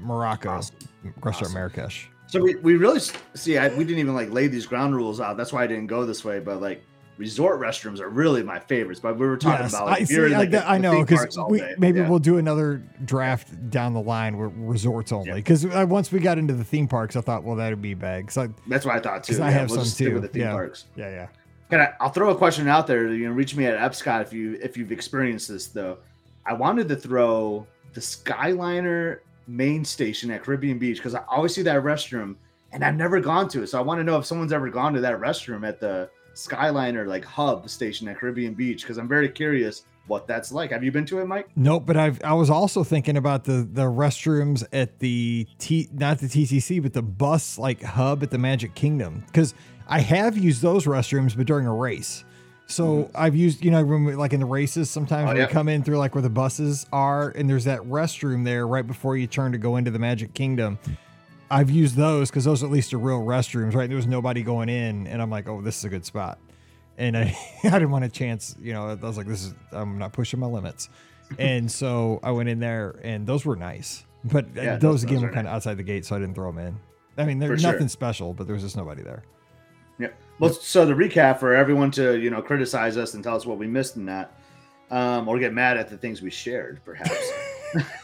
S1: Morocco, awesome. restaurant awesome. Marrakesh.
S3: So we, we really see I, we didn't even like lay these ground rules out. That's why I didn't go this way. But like resort restrooms are really my favorites. But we were talking yes, about like,
S1: I, see, like, I, I know because we, maybe yeah. we'll do another draft down the line with resorts only. Because yeah. once we got into the theme parks, I thought, well, that'd be bad. I,
S3: That's what I thought too.
S1: Yeah, I have we'll some too. With the theme yeah. parks. Yeah, yeah.
S3: Can I, I'll throw a question out there. You know, reach me at Epscot if you if you've experienced this though. I wanted to throw the Skyliner main station at Caribbean Beach because I always see that restroom and I've never gone to it. So I want to know if someone's ever gone to that restroom at the Skyliner like hub station at Caribbean Beach because I'm very curious what that's like. Have you been to it, Mike?
S1: Nope, but I've I was also thinking about the the restrooms at the T not the TTC but the bus like hub at the Magic Kingdom because I have used those restrooms but during a race. So mm-hmm. I've used, you know, we, like in the races, sometimes oh, we come in through like where the buses are, and there's that restroom there right before you turn to go into the Magic Kingdom. I've used those because those at least are real restrooms, right? There was nobody going in, and I'm like, oh, this is a good spot. And I, I didn't want a chance, you know, I was like, this is, I'm not pushing my limits. and so I went in there, and those were nice. But yeah, those, those, again were kind of nice. outside the gate, so I didn't throw them in. I mean, there's nothing sure. special, but there was just nobody there.
S3: Yeah. Well, so the recap for everyone to you know criticize us and tell us what we missed in that, um, or get mad at the things we shared, perhaps.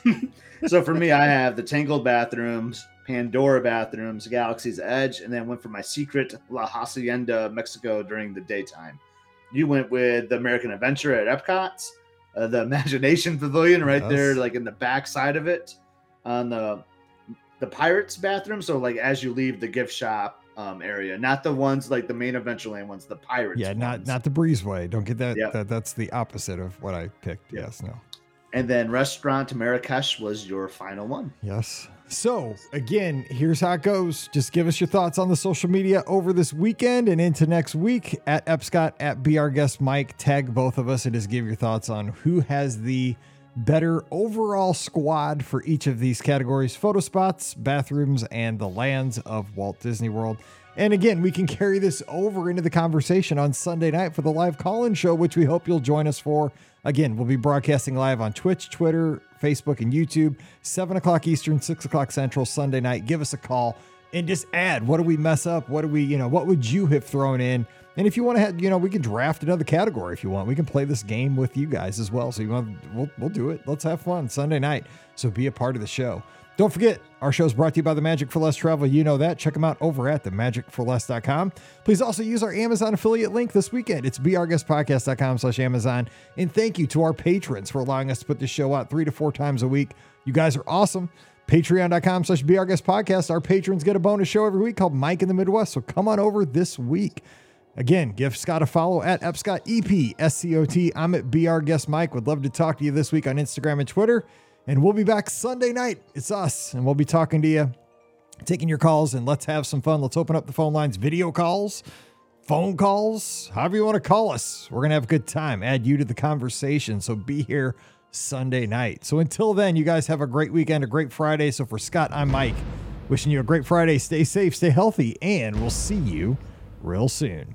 S3: so for me, I have the Tangled bathrooms, Pandora bathrooms, Galaxy's Edge, and then went for my secret La Hacienda, Mexico during the daytime. You went with the American Adventure at Epcot, uh, the Imagination Pavilion right yes. there, like in the back side of it, on the the Pirates bathroom. So like as you leave the gift shop um, area, not the ones like the main Adventureland ones, the Pirates.
S1: Yeah, not
S3: ones.
S1: not the Breezeway. Don't get that, yep. that. That's the opposite of what I picked. Yep. Yes, no.
S3: And then Restaurant Marrakesh was your final one.
S1: Yes. So, again, here's how it goes. Just give us your thoughts on the social media over this weekend and into next week at Epscot, at Be Our Guest Mike. Tag both of us and just give your thoughts on who has the better overall squad for each of these categories photo spots, bathrooms, and the lands of Walt Disney World. And again, we can carry this over into the conversation on Sunday night for the live call in show, which we hope you'll join us for. Again, we'll be broadcasting live on Twitch, Twitter, Facebook, and YouTube, 7 o'clock Eastern, 6 o'clock Central, Sunday night. Give us a call and just add what do we mess up? What do we, you know, what would you have thrown in? And if you want to have, you know, we can draft another category if you want. We can play this game with you guys as well. So you want, we'll, we'll do it. Let's have fun Sunday night. So be a part of the show. Don't forget, our show is brought to you by the Magic for Less Travel. You know that. Check them out over at themagicforless.com. Please also use our Amazon affiliate link this weekend. It's beourguestpodcast.com slash Amazon. And thank you to our patrons for allowing us to put this show out three to four times a week. You guys are awesome. Patreon.com slash beourguestpodcast. Our patrons get a bonus show every week called Mike in the Midwest. So come on over this week. Again, give Scott a follow at Epscot EP S C O T. I'm at Our Guest Mike. Would love to talk to you this week on Instagram and Twitter. And we'll be back Sunday night. It's us, and we'll be talking to you, taking your calls, and let's have some fun. Let's open up the phone lines, video calls, phone calls, however you want to call us. We're going to have a good time, add you to the conversation. So be here Sunday night. So until then, you guys have a great weekend, a great Friday. So for Scott, I'm Mike. Wishing you a great Friday. Stay safe, stay healthy, and we'll see you real soon.